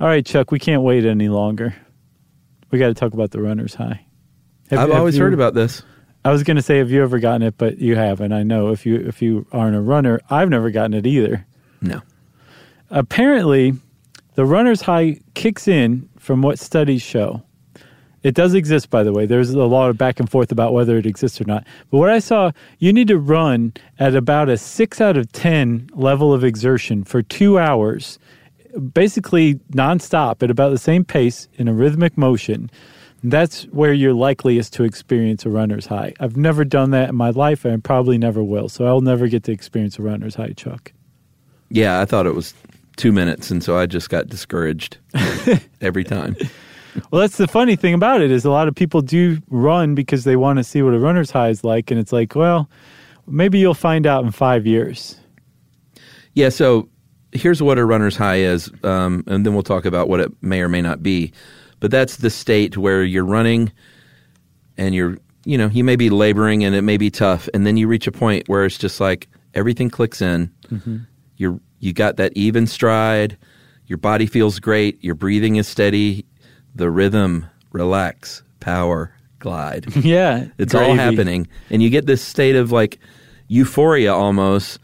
All right, Chuck, we can't wait any longer. We got to talk about the runner's high. Have- I've have always you- heard about this. I was going to say, have you ever gotten it? But you haven't. I know if you if you aren't a runner, I've never gotten it either. No. Apparently, the runner's high kicks in from what studies show. It does exist, by the way. There's a lot of back and forth about whether it exists or not. But what I saw, you need to run at about a six out of 10 level of exertion for two hours, basically nonstop at about the same pace in a rhythmic motion. That's where you're likeliest to experience a runner's high. I've never done that in my life, and probably never will. So I'll never get to experience a runner's high, Chuck. Yeah, I thought it was two minutes, and so I just got discouraged *laughs* every time. Well, that's the funny thing about it is a lot of people do run because they want to see what a runner's high is like, and it's like, well, maybe you'll find out in five years. Yeah, so here's what a runner's high is, um, and then we'll talk about what it may or may not be. But that's the state where you're running and you're, you know, you may be laboring and it may be tough, and then you reach a point where it's just like everything clicks in. You're you got that even stride. Your body feels great. Your breathing is steady. The rhythm, relax, power, glide. *laughs* Yeah, It's all happening. And you get this state of like euphoria almost.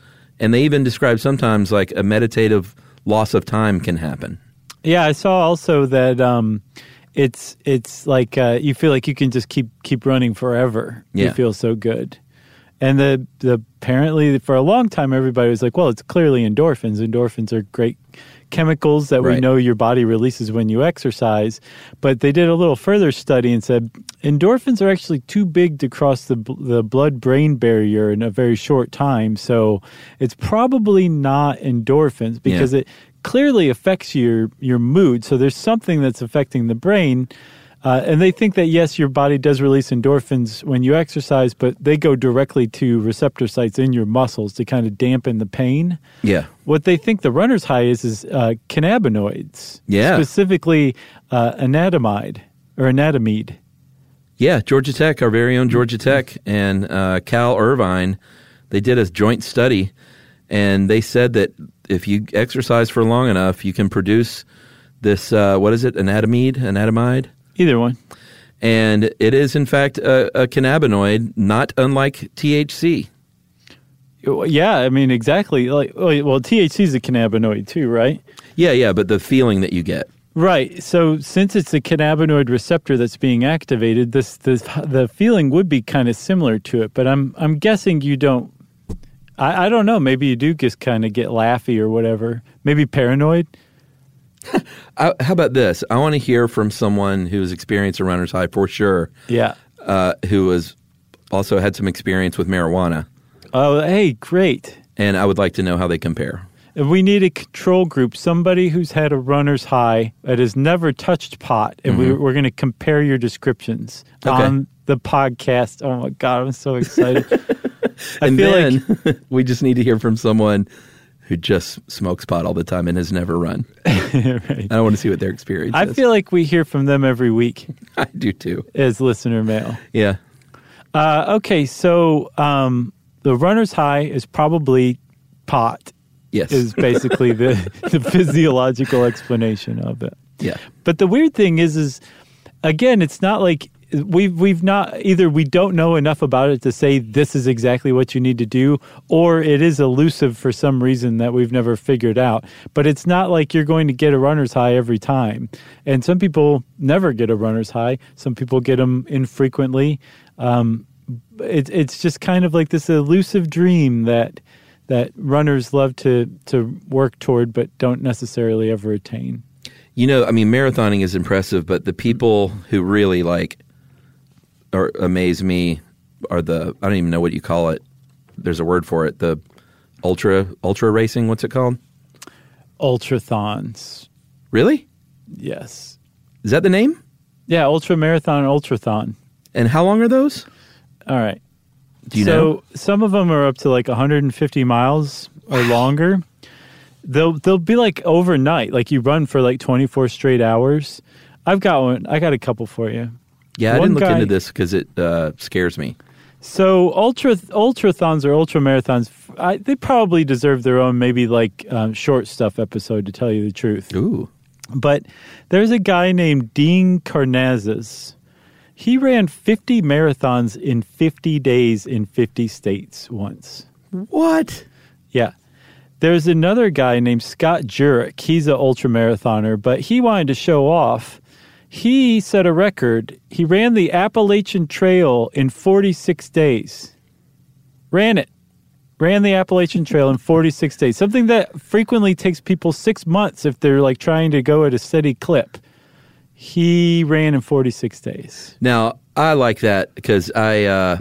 And they even describe sometimes like a meditative loss of time can happen. Yeah, I saw also that um, it's it's like uh, you feel like you can just keep keep running forever. You Yeah. feel so good. And the the apparently for a long time everybody was like, well, it's clearly endorphins. Endorphins are great chemicals that we know your body releases when you exercise. But they did a little further study and said endorphins are actually too big to cross the the blood brain barrier in a very short time. So it's probably not endorphins because Yeah. it clearly affects your your mood. So there's something that's affecting the brain. Uh, and they think that yes, your body does release endorphins when you exercise, but they go directly to receptor sites in your muscles to kind of dampen the pain. Yeah. What they think the runner's high is is uh, cannabinoids, Yeah. specifically uh, anatomide or anatomide. Yeah, Georgia Tech, our very own Georgia Tech, and uh, Cal Irvine, they did a joint study, and they said that if you exercise for long enough, you can produce this. Uh, what is it? Anatomide, anatomide, Either one. and it is in fact a, a cannabinoid, not unlike THC. Yeah, I mean exactly. Like, well, THC is a cannabinoid too, right? Yeah, yeah, but the feeling that you get. Right. So since it's a cannabinoid receptor that's being activated, this this the feeling would be kind of similar to it. But I'm I'm guessing you don't. I, I don't know. Maybe you do just kind of get laughy or whatever. Maybe paranoid. I, *laughs* how about this? I want to hear from someone who's experienced a runner's high for sure, Yeah. uh, who has also had some experience with marijuana, Oh, hey, great. and I would like to know how they compare. We need a control group, somebody who's had a runner's high that has never touched pot, and we, we're going to compare your descriptions Mm-hmm. Okay. on the podcast. Oh my god, I'm so excited! *laughs* I and feel then like *laughs* we just need to hear from someone who just smokes pot all the time and has never run. *laughs* right. I don't want to see what their experience is. I is. feel like we hear from them every week *laughs* I do too. as listener mail. Yeah. Uh, okay, so um, the runner's high is probably pot. Yes. Is basically the, *laughs* the physiological explanation of it. Yeah. But the weird thing is, is again, it's not like we've we've not either we don't know enough about it to say this is exactly what you need to do, or it is elusive for some reason that we've never figured out. But it's not like you're going to get a runner's high every time. And some people never get a runner's high. Some people get them infrequently. Um, it's it's just kind of like this elusive dream that that runners love to to work toward, but don't necessarily ever attain. You know, I mean, marathoning is impressive, but the people who really like or amaze me are the I don't even know what you call it. There's a word for it. The ultra ultra racing. What's it called? Ultrathons. Really? Yes. Is that the name? Yeah, ultra marathon, ultrathon. And how long are those? All right. Do you so know? some of them are up to like 150 miles or *sighs* longer. They'll they'll be like overnight, like you run for like 24 straight hours. I've got one. I got a couple for you. Yeah, I didn't look guy- into this because it uh, scares me. So ultra ultrathons or ultra marathons, I, they probably deserve their own maybe like um, short stuff episode to tell you the truth. Ooh. But there's a guy named Dean Karnazes. He ran 50 marathons in 50 days in 50 states once. What? Yeah. There's another guy named Scott Jurek. He's an ultra marathoner, but he wanted to show off. He set a record. He ran the Appalachian Trail in 46 days. Ran it. Ran the Appalachian Trail in 46 days. Something that frequently takes people six months if they're like trying to go at a steady clip. He ran in 46 days. Now I like that because I, uh,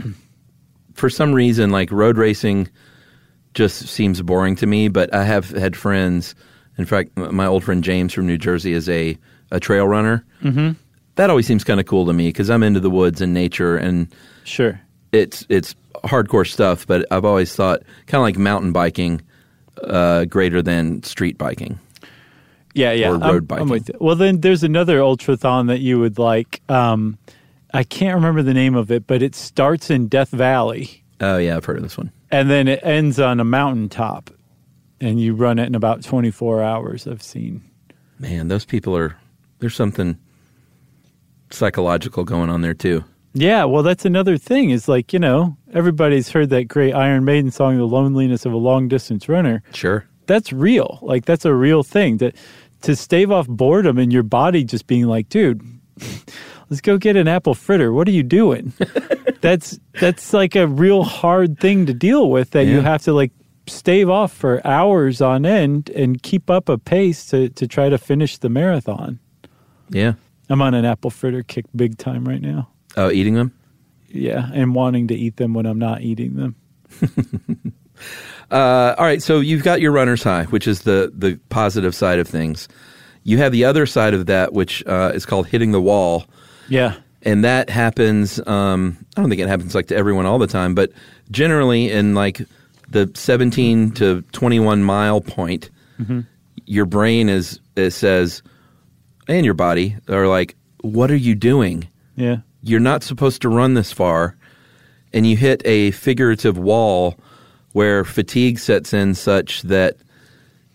for some reason, like road racing, just seems boring to me. But I have had friends. In fact, my old friend James from New Jersey is a a trail runner. Mm-hmm. That always seems kind of cool to me because I'm into the woods and nature, and Sure. it's it's hardcore stuff. But I've always thought kind of like mountain biking, uh, greater than street biking. Yeah, yeah. or I'm- road I'm, biking. with you. Well, then there's another ultrathon that you would like. Um, I can't remember the name of it, but it starts in Death Valley Oh yeah, I've heard of this one. and then it ends on a mountaintop, and you run it in about 24 hours. I've seen. Man, those people are there's something psychological going on there too. Yeah, well, that's another thing. Is like you know everybody's heard that great Iron Maiden song, "The Loneliness of a Long Distance Runner." Sure. That's real. Like that's a real thing. To to stave off boredom and your body just being like, dude, *laughs* let's go get an apple fritter. What are you doing? *laughs* that's that's like a real hard thing to deal with. That you have to like stave off for hours on end and keep up a pace to to try to finish the marathon. Yeah. I'm on an apple fritter kick big time right now. Oh, eating them? Yeah, and wanting to eat them when I'm not eating them. *laughs* Uh, all right, so you've got your runner's high, which is the the positive side of things. You have the other side of that, which uh, is called hitting the wall, Yeah. and that happens. Um, I don't think it happens like to everyone all the time, but generally in like the 17 to 21 mile point, your brain is it says, and your body are like, "What are you doing? Yeah. You're not supposed to run this far." And you hit a figurative wall where fatigue sets in such that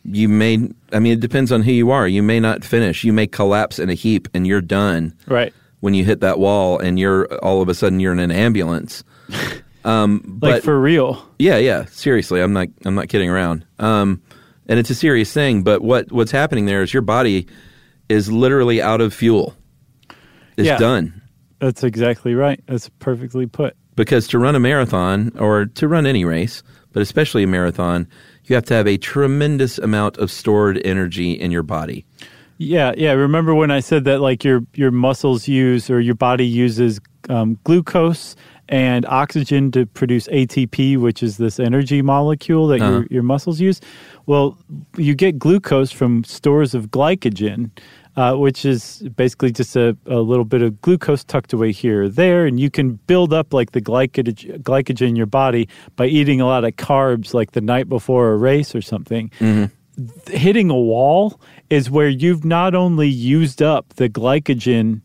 you may I mean it depends on who you are. You may not finish. You may collapse in a heap and you're done Right. when you hit that wall and you're all of a sudden you're in an ambulance. *laughs* Um, Like but for real. yeah, yeah, seriously, I'm not I'm not kidding around. Um, and it's a serious thing, but what what's happening there is your body is literally out of fuel. It's Yeah. done. That's exactly right. That's perfectly put. because to run a marathon or to run any race, but especially a marathon, you have to have a tremendous amount of stored energy in your body. Yeah, yeah. Remember when I said that like your your muscles use or your body uses um, glucose and oxygen to produce ATP, which is this energy molecule that Uh-huh. your your muscles use. Well, you get glucose from stores of glycogen, uh, which is basically just a, a little bit of glucose tucked away here or there, and you can build up like the glycogen, glycogen in your body by eating a lot of carbs, like the night before a race or something hitting a wall is where you've not only used up the glycogen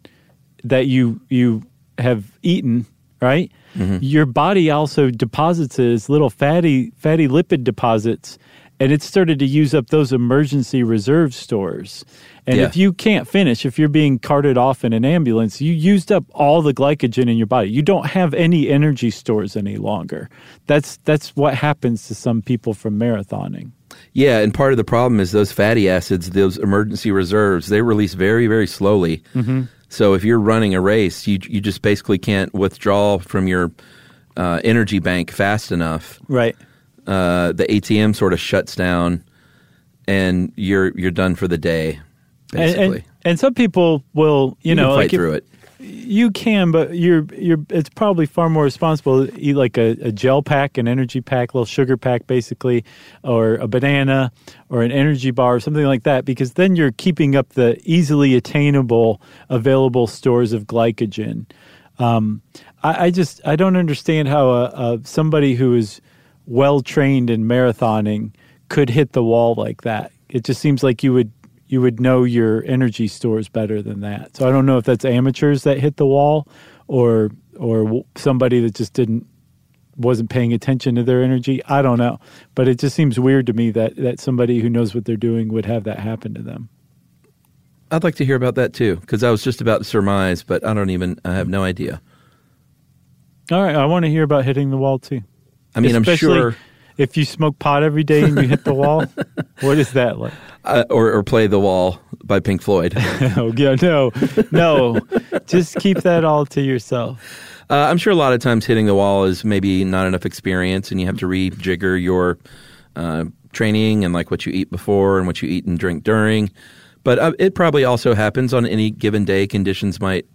that you you have eaten, right? Your body also deposits it as little fatty fatty lipid deposits, and it started to use up those emergency reserve stores. And Yeah. if you can't finish, if you're being carted off in an ambulance, you used up all the glycogen in your body. You don't have any energy stores any longer. That's that's what happens to some people from marathoning. Yeah, and part of the problem is those fatty acids, those emergency reserves, they release very, very slowly. Mm-hmm. So if you're running a race, you you just basically can't withdraw from your uh, energy bank fast enough. Right. Uh, the ATM sort of shuts down, and you're you're done for the day. And, Basically, and, and some people will, you, you know, like if- through it. You can, but you're you're. It's probably far more responsible to eat like a, a gel pack, an energy pack, little sugar pack, basically, or a banana, or an energy bar, or something like that, because then you're keeping up the easily attainable, available stores of glycogen. Um, I, I just I don't understand how a, a somebody who is well trained in marathoning could hit the wall like that. It just seems like you would you would know your energy stores better than that. So I don't know if that's amateurs that hit the wall or or somebody that just didn't wasn't paying attention to their energy. I don't know, but it just seems weird to me that that somebody who knows what they're doing would have that happen to them. I'd like to hear about that too, because I was just about to surmise, but I don't even. I have no idea. All right, I want to hear about hitting the wall too. I mean, I'm sure, if you smoke pot every day and you hit the wall, *laughs* what is that like? uh, or or play the wall by Pink Floyd. *laughs* Oh yeah, no, no, just keep that all to yourself. Uh, I'm sure a lot of times hitting the wall is maybe not enough experience, and you have to rejigger your uh, training and like what you eat before and what you eat and drink during. But uh, it probably also happens on any given day. Conditions might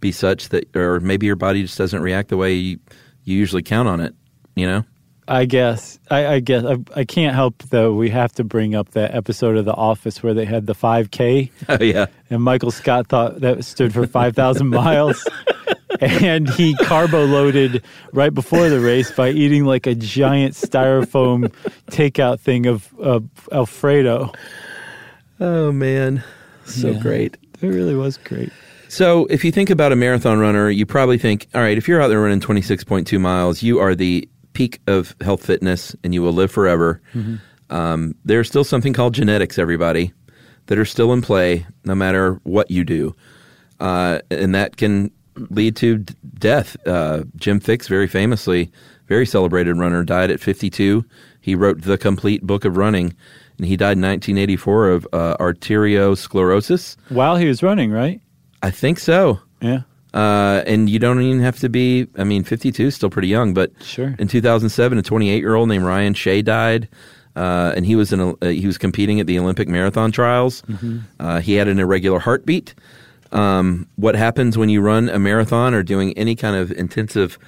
be such that, or maybe your body just doesn't react the way you, you usually count on it. You know? I guess. I, I guess. I, I can't help though. We have to bring up that episode of The Office where they had the 5K, *laughs* Oh yeah. and Michael Scott thought that stood for 5,000 *laughs* miles, and he carbo loaded right before the race by eating like a giant styrofoam takeout thing of, of Alfredo. Oh man, so Yeah. great. It really was great. So, if you think about a marathon runner, you probably think, all right, if you're out there running 26.2 miles, you are the peak of health fitness and you will live forever. Um, there's still something called genetics, everybody, that are still in play no matter what you do. Uh, and that can lead to d- death. Uh, Jim Fixx, very famously, very celebrated runner, died at 52. He wrote The Complete Book of Running, and he died in 1984 of uh, arteriosclerosis. While he was running, right? I think so. Yeah. Uh, and you don't even have to be, I mean, 52 is still pretty young, but Sure. in 2007, a 28 year old named Ryan Shay died. Uh, and he was in a, uh, he was competing at the Olympic marathon trials. Uh, he had an irregular heartbeat. Um, what happens when you run a marathon or doing any kind of intensive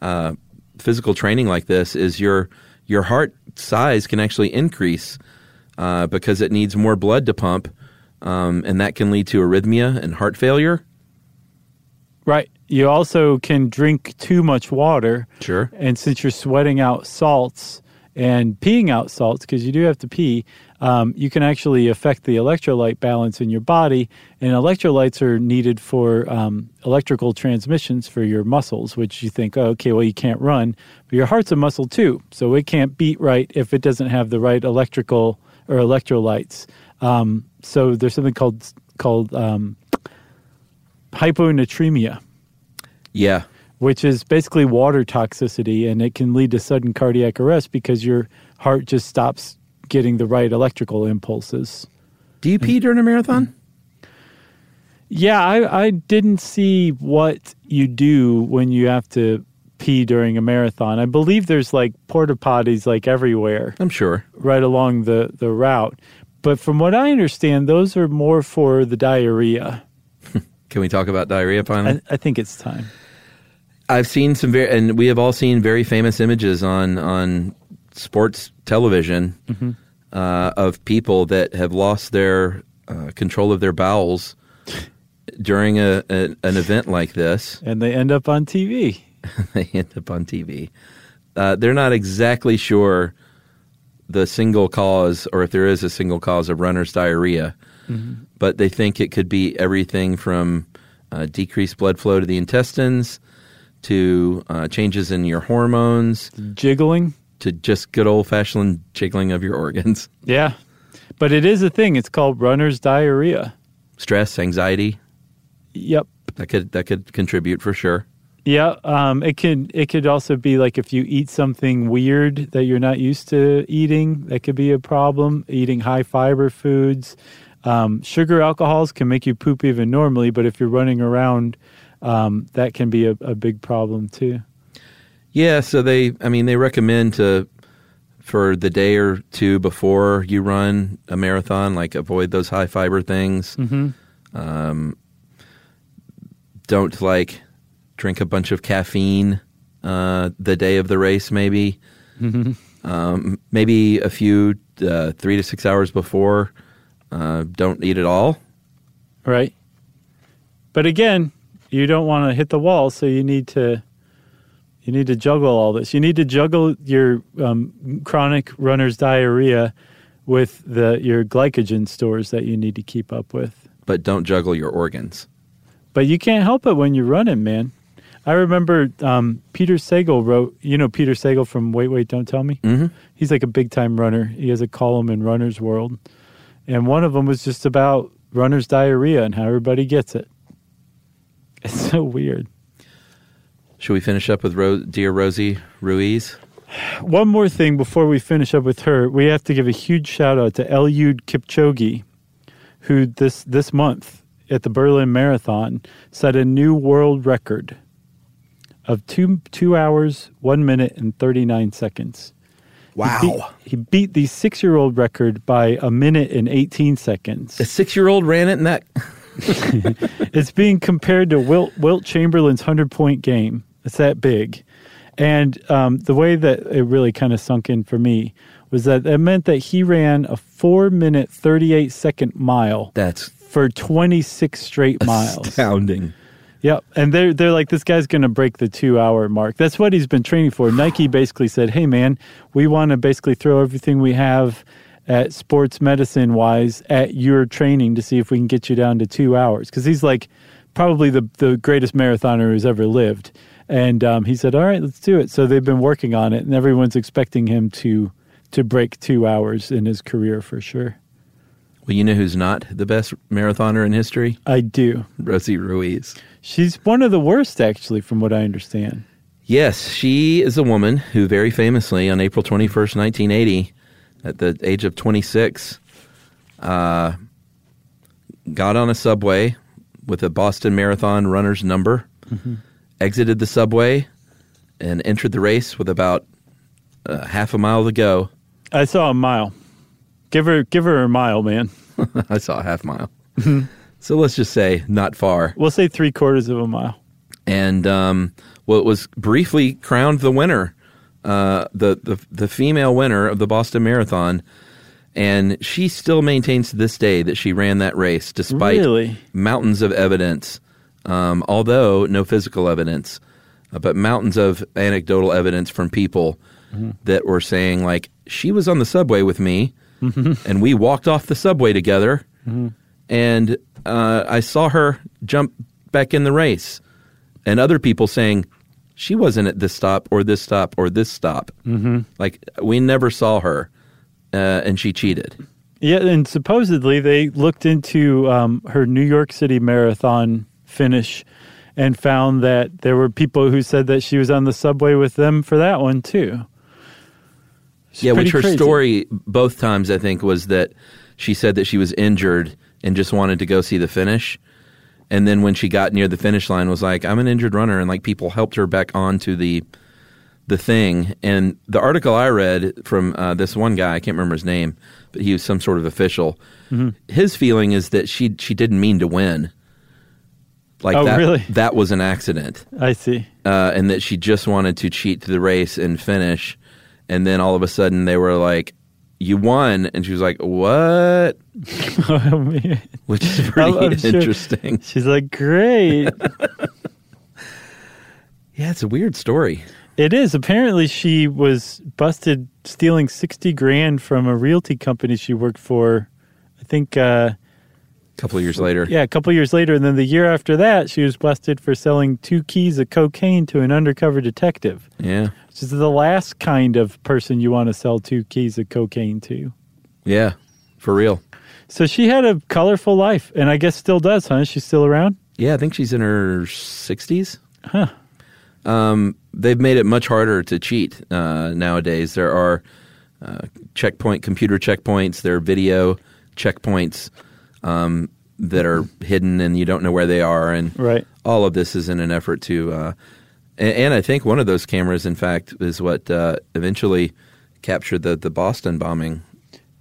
uh, physical training like this is your your heart size can actually increase uh, because it needs more blood to pump, um, and that can lead to arrhythmia and heart failure. Right. You also can drink too much water. Sure. And since you're sweating out salts and peeing out salts, because you do have to pee, um, you can actually affect the electrolyte balance in your body. And electrolytes are needed for um, electrical transmissions for your muscles, which you think, oh, okay, well, you can't run. But your heart's a muscle too. So it can't beat right if it doesn't have the right electrical or electrolytes. Um, so there's something called, called um, hyponatremia Yeah. which is basically water toxicity, and it can lead to sudden cardiac arrest because your heart just stops getting the right electrical impulses. Do you pee during a marathon? Yeah, I, I didn't see what you do when you have to pee during a marathon. I believe there's like porta potties like everywhere I'm sure. right along the, the route. But from what I understand, those are more for the diarrhea. *laughs* Can we talk about diarrhea finally? I, I think it's time. I've seen some very, and we have all seen very famous images on on sports television uh, of people that have lost their uh, control of their bowels during a, a an event like this. And they end up on TV. *laughs* they end up on TV. Uh, they're not exactly sure the single cause, or if there is a single cause of runner's diarrhea, but they think it could be everything from uh, decreased blood flow to the intestines to uh, changes in your hormones Jiggling. to just good old fashioned jiggling of your organs. *laughs* Yeah. But it is a thing. It's called runner's diarrhea. Stress, anxiety, Yep. that could that could contribute for sure. Yeah, um, it could it could also be like if you eat something weird that you're not used to eating, that could be a problem. Eating high fiber foods, um, sugar alcohols can make you poop even normally, but if you're running around, um, that can be a, a big problem too. Yeah, so they I mean they recommend to for the day or two before you run a marathon, like avoid those high fiber things. Um, don't like drink a bunch of caffeine uh, the day of the race, maybe. Um, maybe a few uh, three to six hours before. Uh, don't eat at all. Right. But again, you don't want to hit the wall, so you need to you need to juggle all this. You need to juggle your um, chronic runner's diarrhea with the your glycogen stores that you need to keep up with. But don't juggle your organs. But you can't help it when you're running, man. I remember um, Peter Sagal wrote, you know, Peter Sagal from Wait, Wait, Don't Tell Me? Mm-hmm. He's like a big time runner. He has a column in Runner's World. And one of them was just about runner's diarrhea and how everybody gets it. *laughs* It's so weird. Should we finish up with Ro- dear Rosie Ruiz? One more thing before we finish up with her, we have to give a huge shout out to Eliud Kipchoge, who this this month at the Berlin Marathon set a new world record of two two hours, one minute, and thirty nine seconds. He beat, he beat the six year old record by a minute and eighteen seconds. A six year old ran it in that. *laughs* it's being compared to Wilt, Wilt Chamberlain's 100 point game. It's that big. And um, the way that it really kind of sunk in for me was that it meant that he ran a four minute, 38 second mile That's for 26 straight miles. astounding. Yep. And they're, they're like, this guy's going to break the two hour mark. That's what he's been training for. Nike basically said, hey, man, we want to basically throw everything we have at sports medicine wise at your training to see if we can get you down to two hours. Because he's like probably the, the greatest marathoner who's ever lived. And um, he said, all right, let's do it. So they've been working on it, and everyone's expecting him to to break two hours in his career for sure. Well, you know who's not the best marathoner in history? I do. Rosie Ruiz. She's one of the worst, actually, from what I understand. Yes, she is a woman who very famously, on April 21st, 1980, at the age of 26, uh, got on a subway with a Boston Marathon runner's number, exited the subway, and entered the race with about uh, half a mile to go. I saw a mile. Give her, give her a mile, man. *laughs* I saw a half mile. So let's just say not far. We'll say three quarters of a mile. and um, well, it was briefly crowned the winner, uh, the, the the female winner of the Boston Marathon, and she still maintains to this day that she ran that race despite Really? mountains of evidence, um, although no physical evidence, uh, but mountains of anecdotal evidence from people that were saying like she was on the subway with me, and we walked off the subway together, and uh, I saw her jump back in the race, and other people saying she wasn't at this stop or this stop or this stop. Mm-hmm. Like we never saw her, uh, and she cheated. Yeah, and supposedly they looked into um, her New York City marathon finish and found that there were people who said that she was on the subway with them for that one too. It's yeah, which her crazy. story both times I think was that she said that she was injured and just wanted to go see the finish. And then when she got near the finish line was like, I'm an injured runner and like people helped her back onto the the thing. And the article I read from uh, this one guy, I can't remember his name, but he was some sort of official. Mm-hmm. His feeling is that she she didn't mean to win. Like Oh, that really? that was an accident I see. uh, and that she just wanted to cheat to the race and finish. And then all of a sudden they were like, "You won," and she was like, "What?" Oh, *laughs* man. Which is pretty I'm sure- interesting. She's like, great. *laughs* Yeah, it's a weird story. it is. Apparently, she was busted stealing 60 grand from a realty company she worked for. I think uh, A couple of years later. Yeah, a couple years later, and then the year after that, she was busted for selling two keys of cocaine to an undercover detective. Yeah. Which is the last kind of person you want to sell two keys of cocaine to. Yeah. For real. So she had a colorful life, and I guess still does, huh? She's still around. Yeah, I think she's in her 60s. Huh. Um, they've made it much harder to cheat uh, nowadays. There are uh, checkpoint, computer checkpoints, there are video checkpoints um, that are hidden and you don't know where they are. And Right. all of this is in an effort to. Uh, and, and I think one of those cameras, in fact, is what uh, eventually captured the, the Boston bombing,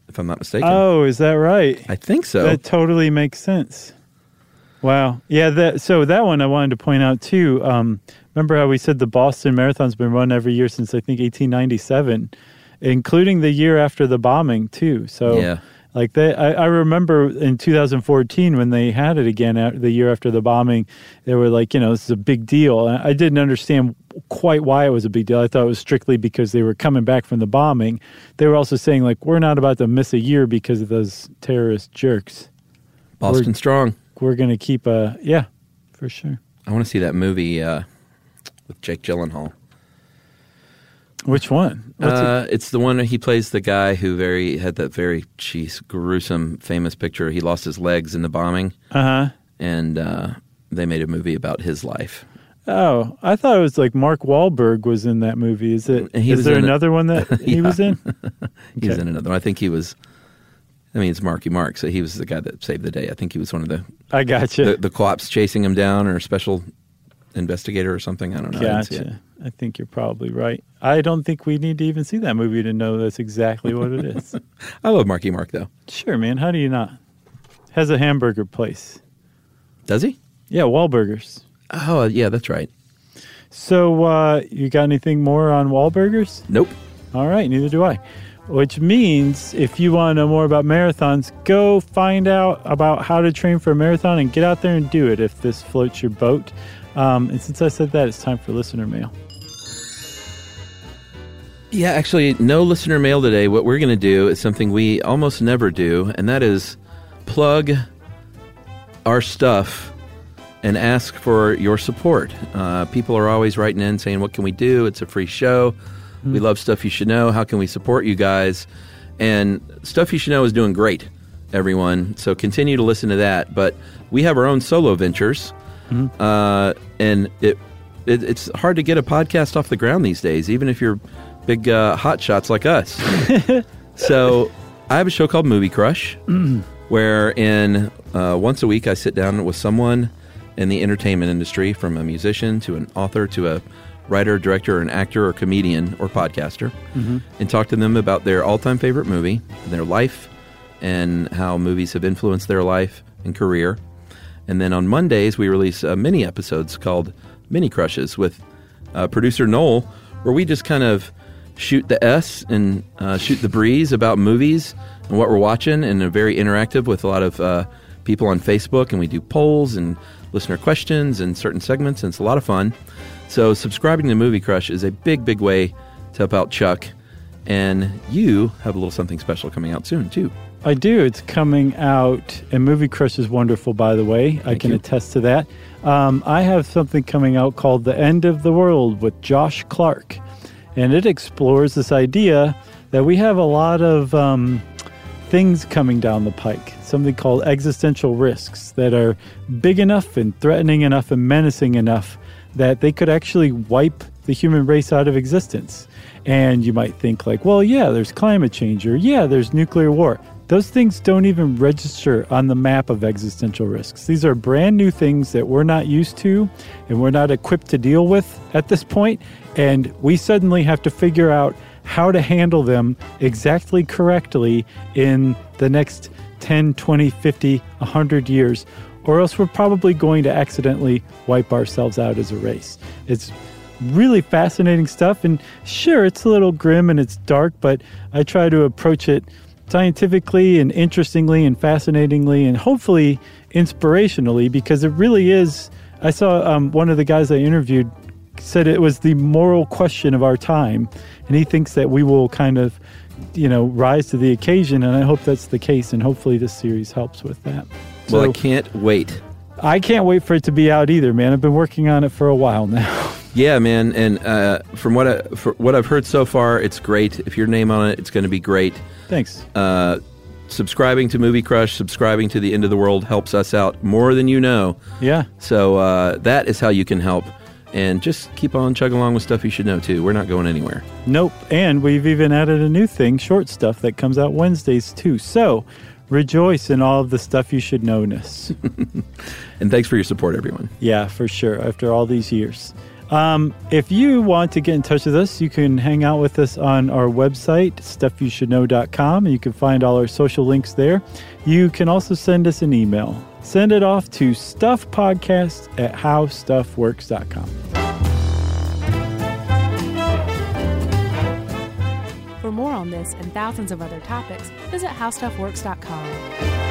if I'm not mistaken. Oh, is that right? I think so. That totally makes sense. Wow. Yeah. That. So that one I wanted to point out too. Um, remember how we said the Boston Marathon's been run every year since I think 1897, including the year after the bombing too. So Yeah. Like they, I, I remember in 2014 when they had it again the year after the bombing, they were like, you know, this is a big deal. And I didn't understand quite why it was a big deal. I thought it was strictly because they were coming back from the bombing. They were also saying like, we're not about to miss a year because of those terrorist jerks. Boston we're- Strong. We're going to keep a yeah, for sure. I want to see that movie uh, with Jake Gyllenhaal. Which one? What's it? Uh, it's the one he plays the guy who very had that very jeez, gruesome famous picture. He lost his legs in the bombing, Uh huh. and uh, they made a movie about his life. Oh, I thought it was like Mark Wahlberg was in that movie. Is it? He Is there another one that he Yeah. was in? He was *laughs* Okay. in another one. I think he was. I mean, it's Marky Mark, so he was the guy that saved the day. I think he was one of the I gotcha. the, the co-ops chasing him down, or a special investigator or something. I don't know. I didn't see it. Gotcha. I think you're probably right. I don't think we need to even see that movie to know that's exactly what it is. *laughs* I love Marky Mark though. sure, man. How do you not? Has a hamburger place. Does he? Yeah, Wahlburgers. Oh, yeah, that's right. So, uh, you got anything more on Wahlburgers? Nope. All right, neither do I. Which means if you want to know more about marathons, go find out about how to train for a marathon and get out there and do it if this floats your boat. Um, and since I said that, it's time for listener mail. Yeah, actually, no listener mail today. What we're going to do is something we almost never do, and that is plug our stuff and ask for your support. Uh, people are always writing in saying, What can we do? It's a free show. We love Stuff You Should Know. How can we support you guys? And Stuff You Should Know is doing great, everyone. So continue to listen to that. But we have our own solo ventures, uh, and it, it it's hard to get a podcast off the ground these days, even if you're big uh, hot shots like us. *laughs* so I have a show called Movie Crush, where in uh, once a week I sit down with someone in the entertainment industry, from a musician to an author to a writer, director, an actor, or comedian or podcaster, and talk to them about their all-time favorite movie, their life, and how movies have influenced their life and career. And then on Mondays we release uh, mini episodes called Mini Crushes with uh, producer Noel, where we just kind of shoot the S and uh, shoot the breeze about movies and what we're watching, and are very interactive with a lot of uh, people on Facebook. And we do polls and listener questions and certain segments, and it's a lot of fun. So subscribing to Movie Crush is a big, big way to help out Chuck. And you have a little something special coming out soon too. I do. It's coming out, and Movie Crush is wonderful, by the way. I can you. attest to that. Um, I have something coming out called The End of the World with Josh Clark, and it explores this idea that we have a lot of um, things coming down the pike, something called existential risks that are big enough and threatening enough and menacing enough that they could actually wipe the human race out of existence. And you might think, like, well, yeah, there's climate change, or yeah, there's nuclear war. Those things don't even register on the map of existential risks. These are brand new things that we're not used to and we're not equipped to deal with at this point, And we suddenly have to figure out how to handle them exactly correctly in the next 10, 20, 50, 100 years, or else we're probably going to accidentally wipe ourselves out as a race. It's really fascinating stuff. And sure, it's a little grim and it's dark, but I try to approach it scientifically and interestingly and fascinatingly and hopefully inspirationally because it really is. I saw um, one of the guys I interviewed said it was the moral question of our time, and he thinks that we will kind of, you know, rise to the occasion. And I hope that's the case, and hopefully this series helps with that. So well, I can't wait. I can't wait for it to be out either, man. I've been working on it for a while now. *laughs* Yeah, man, and uh, from what I, what I've heard so far, it's great. If your name on it, it's going to be great. Thanks. Uh, subscribing to Movie Crush, subscribing to the End of the World helps us out more than you know. Yeah. So uh, that is how you can help. And just keep on chugging along with stuff you should know too. We're not going anywhere. Nope. And we've even added a new thing, short stuff, that comes out Wednesdays too. So rejoice in all of the stuff you should know ness. *laughs* and thanks for your support, everyone. Yeah, for sure. After all these years. Um, if you want to get in touch with us, you can hang out with us on our website, stuffyoushouldknow.com, and you can find all our social links there. You can also send us an email. Send it off to stuffpodcast at howstuffworks.com. For more on this and thousands of other topics, visit howstuffworks.com.